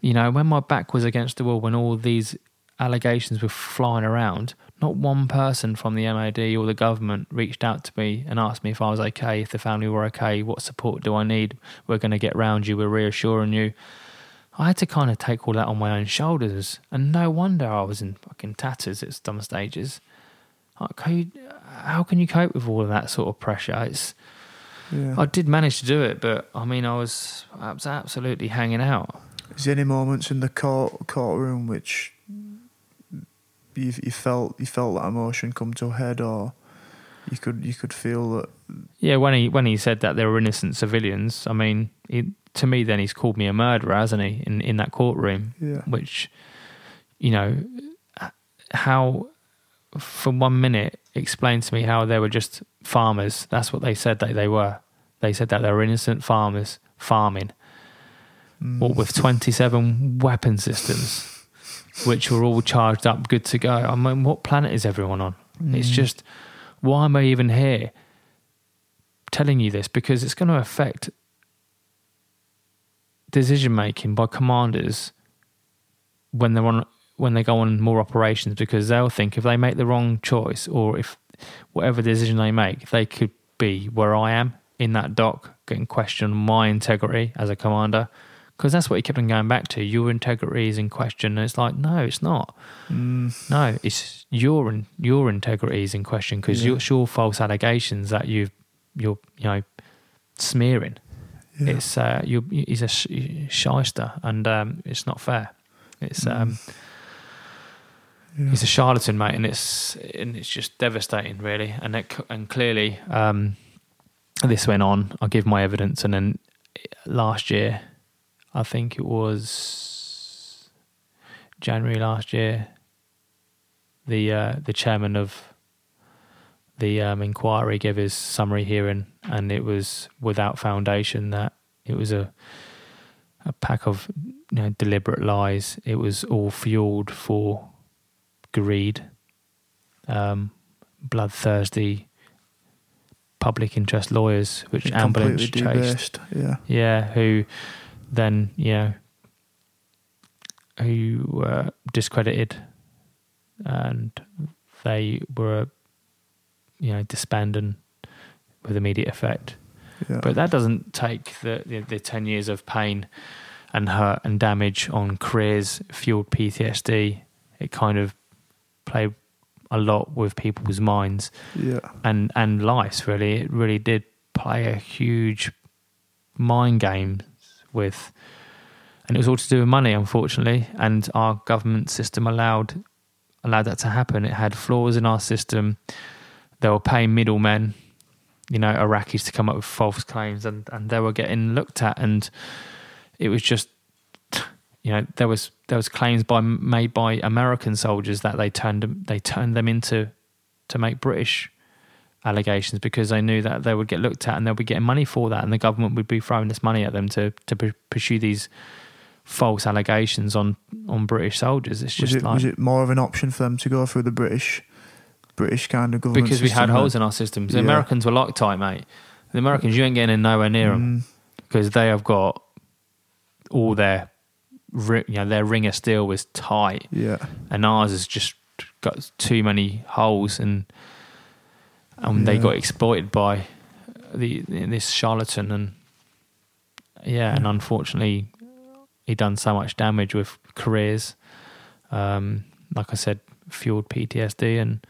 You know, when my back was against the wall, when all these allegations were flying around, not one person from the MOD or the government reached out to me and asked me if I was okay, if the family were okay, what support do I need? We're going to get round you, we're reassuring you. I had to kind of take all that on my own shoulders, and no wonder I was in fucking tatters at some stages. Like, how, you, how can you cope with all of that sort of pressure? It's
Yeah.
I did manage to do it, but I mean, I was I was absolutely hanging out.
Is there any moments in the court courtroom which you you felt you felt that emotion come to a head, or you could you could feel that?
Yeah, when he when he said that they were innocent civilians, I mean, he, to me, then he's called me a murderer, hasn't he? In in that courtroom,
Yeah.
which, you know, how for one minute explain to me how they were just farmers. That's what they said that they were. They said that they were innocent farmers farming.
Mm.
what with 27 weapon systems which were all charged up good to go i mean what planet is everyone on it's
Mm.
just why am i even here telling you this because it's going to affect decision making by commanders when they're on when they go on more operations because they'll think if they make the wrong choice or if whatever decision they make they could be where i am in that dock getting questioned my integrity as a commander because that's what he kept on going back to. Your integrity is in question, and it's like, no, it's not.
Mm.
No, it's your your integrity is in question because
Yeah.
your your false allegations that you you're you know smearing.
Yeah.
It's uh, you he's a sh- shyster, and um, it's not fair. It's um,
Yeah.
he's a charlatan, mate, and it's and it's just devastating, really. And it, and clearly, um, this went on. I give my evidence, and then last year, I think it was January last year. The uh, the chairman of the um, inquiry gave his summary hearing, and it was without foundation that it was a a pack of you know, deliberate lies. It was all fueled for greed, um, bloodthirsty public interest lawyers, which ambulance chased.
debased. Yeah.
Yeah, who then you know who were discredited, and they were you know disbanded with immediate effect.
Yeah.
But that doesn't take the, the, the 10 years of pain and hurt and damage on careers, fueled PTSD. It kind of played a lot with people's minds
yeah.
and, and lives, really. It really did play a huge mind game with, and it was all to do with money, unfortunately. And our government system allowed allowed that to happen. It had flaws in our system. They were paying middlemen you know, Iraqis to come up with false claims and, and they were getting looked at and it was just you know, there was there was claims by made by American soldiers that they turned them they turned them into to make British allegations because they knew that they would get looked at and they'll be getting money for that and the government would be throwing this money at them to to pu- pursue these false allegations on on British soldiers. It's
Was
just
it
like
was it more of an option for them to go through the British British kind of government
because we had holes in our systems. The
Yeah.
Americans were Loctite, mate. The Americans, you ain't getting in nowhere near them
Mm,
because they have got all their, you know, their ring of steel was tight,
yeah,
and ours has just got too many holes, and and they got exploited by the this charlatan, and yeah, and unfortunately, he done so much damage with careers. Um, like I said, fueled PTSD and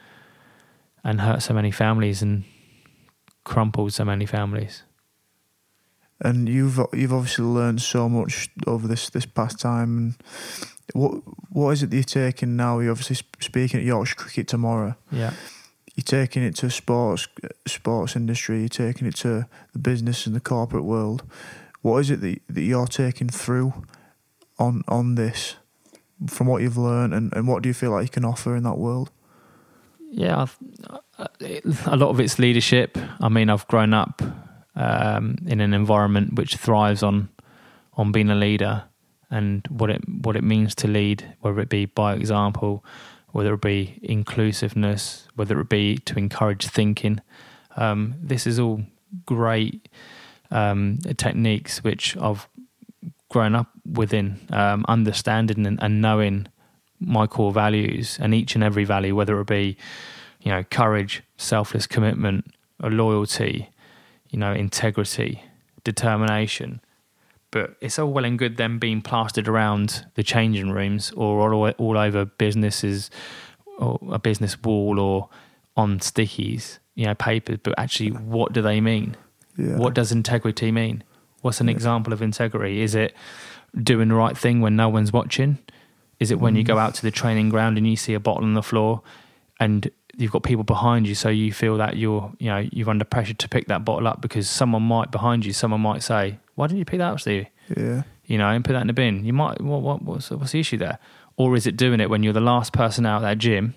and hurt so many families and crumpled so many families.
and you've you've obviously learned so much over this this past time. And what what is it that you're taking now? You're obviously speaking at Yorkshire Cricket tomorrow.
Yeah.
You're taking it to sports sports industry. You're taking it to the business and the corporate world. What is it that that you're taking through on on this from what you've learned, and, and what do you feel like you can offer in that world?
Yeah, uh, a lot of it's leadership. I mean, I've grown up um, in an environment which thrives on on being a leader and what it what it means to lead, whether it be by example, whether it be inclusiveness, whether it be to encourage thinking. Um, this is all great um, techniques which I've grown up within, um, understanding and, and knowing my core values and each and every value, whether it be, you know, courage, selfless commitment, or loyalty, you know, integrity, determination. But it's all well and good them being plastered around the changing rooms or all, all over businesses or a business wall or on stickies, you know, papers. But actually, what do they mean?
Yeah.
What does integrity mean? What's an example of integrity? Is it doing the right thing when no one's watching? Is it when you go mm. out to the training ground and you see a bottle on the floor and you've got people behind you so you feel that you're you know you're under pressure to pick that bottle up because someone might behind you someone might say why didn't you pick that up Steve
Yeah.
you know and put that in the bin. You might what, what what's, what's the issue there? Or is it doing it when you're the last person out of that gym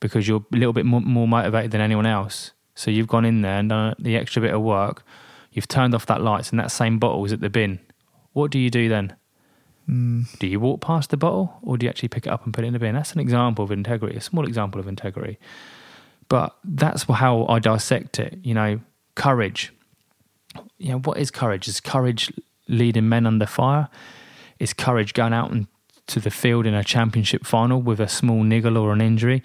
because you're a little bit more, more motivated than anyone else? So you've gone in there and done the extra bit of work. You've turned off that lights and that same bottle is at the bin. What do you do then
Mm,
do you walk past the bottle or do you actually pick it up and put it in the bin? That's an example of integrity, a small example of integrity. But that's how I dissect it. You know, courage. You know, what is courage? Is courage leading men under fire? Is courage going out into the field in a championship final with a small niggle or an injury?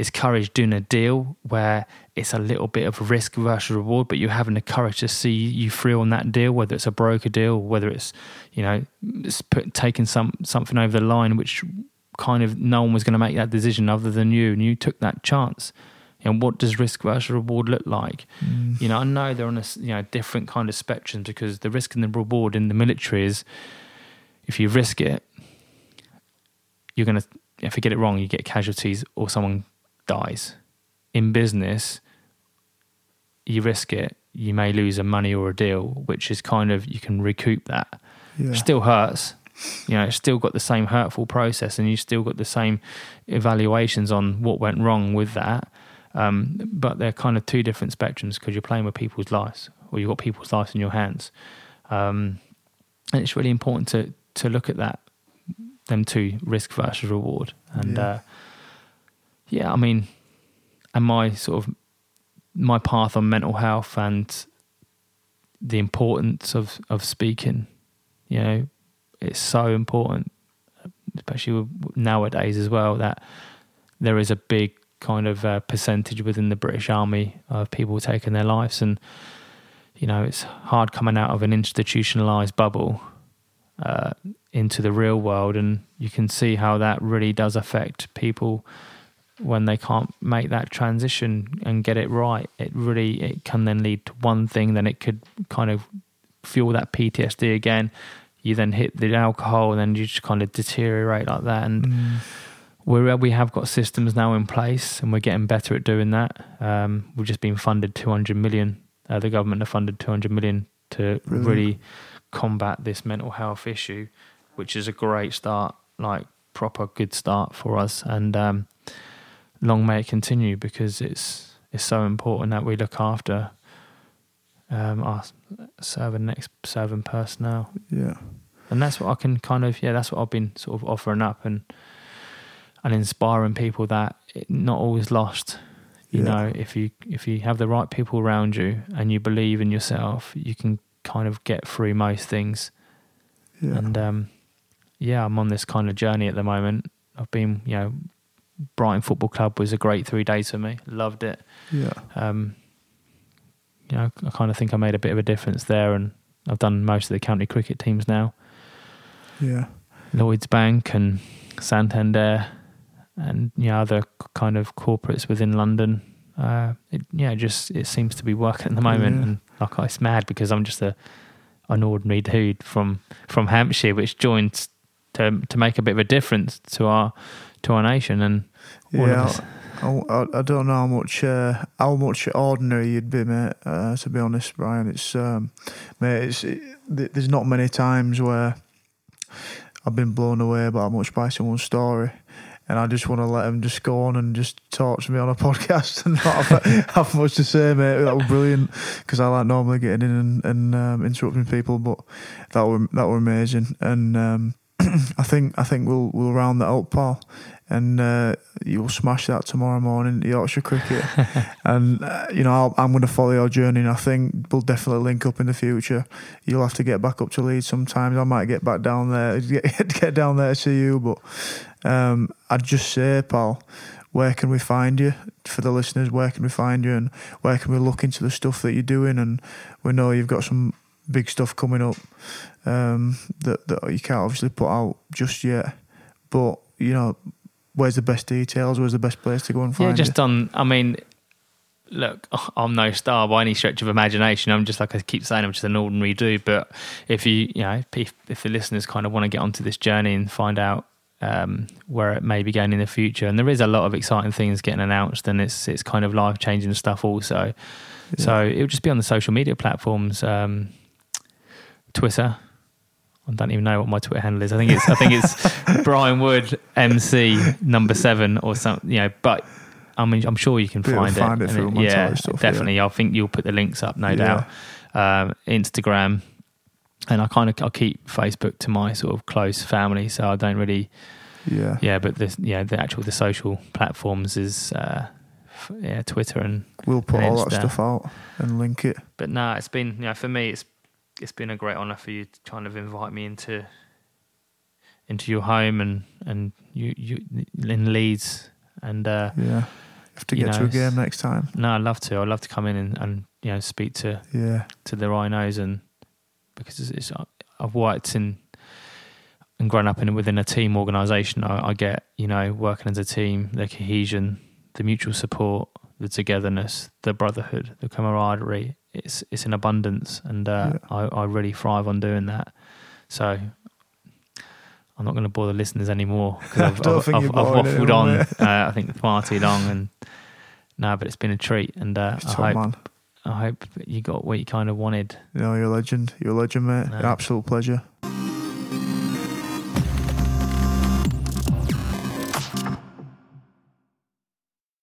Is courage doing a deal where it's a little bit of risk versus reward, but you're having the courage to see you through on that deal, whether it's a broker deal, whether it's you know it's put, taking some something over the line, which kind of no one was going to make that decision other than you, and you took that chance. And what does risk versus reward look like?
mm,
You know, I know they're on a you know different kind of spectrum because the risk and the reward in the military is if you risk it, you're gonna if you get it wrong, you get casualties or someone dies. In business, you risk it, you may lose a money or a deal, which is kind of you can recoup that.
yeah.
Still hurts. You know, it's still got the same hurtful process, and you still got the same evaluations on what went wrong with that. Um, but they're kind of two different spectrums because you're playing with people's lives, or you've got people's lives in your hands. Um, and it's really important to to look at that, them two risk versus reward. And
Yeah.
uh, yeah, I mean, and my sort of my path on mental health and the importance of of speaking. You know, it's so important, especially nowadays as well. That there is a big kind of uh, percentage within the British Army of people taking their lives, and you know, it's hard coming out of an institutionalized bubble uh, into the real world, and you can see how that really does affect people when they can't make that transition and get it right. It really it can then lead to one thing, then it could kind of fuel that PTSD again. You then hit the alcohol, and then you just kind of deteriorate like that. And
Mm,
we we have got systems now in place, and we're getting better at doing that. Um, we've just been funded 200 million. Uh, the government have funded 200 million to
Brilliant.
really combat this mental health issue, which is a great start, like proper good start for us. And um, long may it continue because it's it's so important that we look after um, our serving next serving personnel
yeah.
and that's what I can kind of yeah that's what I've been sort of offering up and and inspiring people that it not always lost You
Yeah.
know, if you if you have the right people around you and you believe in yourself, you can kind of get through most things.
Yeah.
And um, yeah, I'm on this kind of journey at the moment. I've been, you know, Brighton Football Club was a great three days for me. Loved it.
yeah.
Um, you know, I kind of think I made a bit of a difference there, and I've done most of the county cricket teams now.
Yeah.
Lloyds Bank and Santander, and you know other kind of corporates within London. Uh, it, yeah, just it seems to be working at the moment,
Yeah.
and like it's mad because I'm just a an ordinary dude from from Hampshire, which joined to to make a bit of a difference to our to our nation, and
Yeah. I, I, I don't know how much uh, how much ordinary you'd be, mate. Uh, to be honest, Brian, it's um, mate. It's it, there's not many times where I've been blown away by how much by someone's story, and I just want to let them just go on and just talk to me on a podcast and not have, have much to say, mate. That was brilliant because I like normally getting in and, and um, interrupting people, but that were that were amazing, and um, I think I think we'll we'll round that up, pal and uh, you'll smash that tomorrow morning at Yorkshire Cricket. and uh, you know, I'll, I'm going to follow your journey, and I think we'll definitely link up in the future. You'll have to get back up to Leeds sometimes. I might get back down there, get, get down there to see you. But um, I'd just say, Paul, where can we find you for the listeners? Where can we find you, and where can we look into the stuff that you're doing? And we know you've got some big stuff coming up um, that that you can't obviously put out just yet, but you know where's the best details? Where's the best place to go and find
yeah, just on. I mean, look, I'm no star by any stretch of imagination. I'm just like I keep saying, I'm just an ordinary dude. But if you, you know, if, if the listeners kind of want to get onto this journey and find out um, where it may be going in the future, and there is a lot of exciting things getting announced, and it's it's kind of life changing stuff also. So it would just be on the social media platforms, um, Twitter. I don't even know what my Twitter handle is. I think it's I think it's Brian Wood MC number seven or something. You know, but I mean, I'm sure you can find,
find it
And
through
it-
my
yeah,
stuff, yeah.
definitely. I think you'll put the links up, no
Yeah.
doubt. Um, Instagram, and I kind of I keep Facebook to my sort of close family, so I don't really.
yeah,
Yeah, but this, yeah, the actual the social platforms is uh, f- yeah, Twitter and
we'll put
and
all that stuff out and link it.
but no, it's been you know for me it's it's been a great honour for you to kind of invite me into into your home and and you you in Leeds and uh,
Yeah, have to get
know,
to a game next time.
no, I'd love to. I'd love to come in and, and you know speak to
Yeah,
to the rhinos and because it's, it's I've worked in and grown up in within a team organisation. I, I get you know working as a team, the cohesion, the mutual support, the togetherness, the brotherhood, the camaraderie. It's it's in abundance, and uh,
Yeah.
I, I really thrive on doing that. So. I'm not going to bore the listeners anymore because I've, I've, I've, I've waffled on. Uh, I think far too long, and no, but it's been a treat, and uh, I hope
man.
I hope you got what you kind of wanted.
You know, you're a legend. You're a legend, mate.
No.
Absolute pleasure.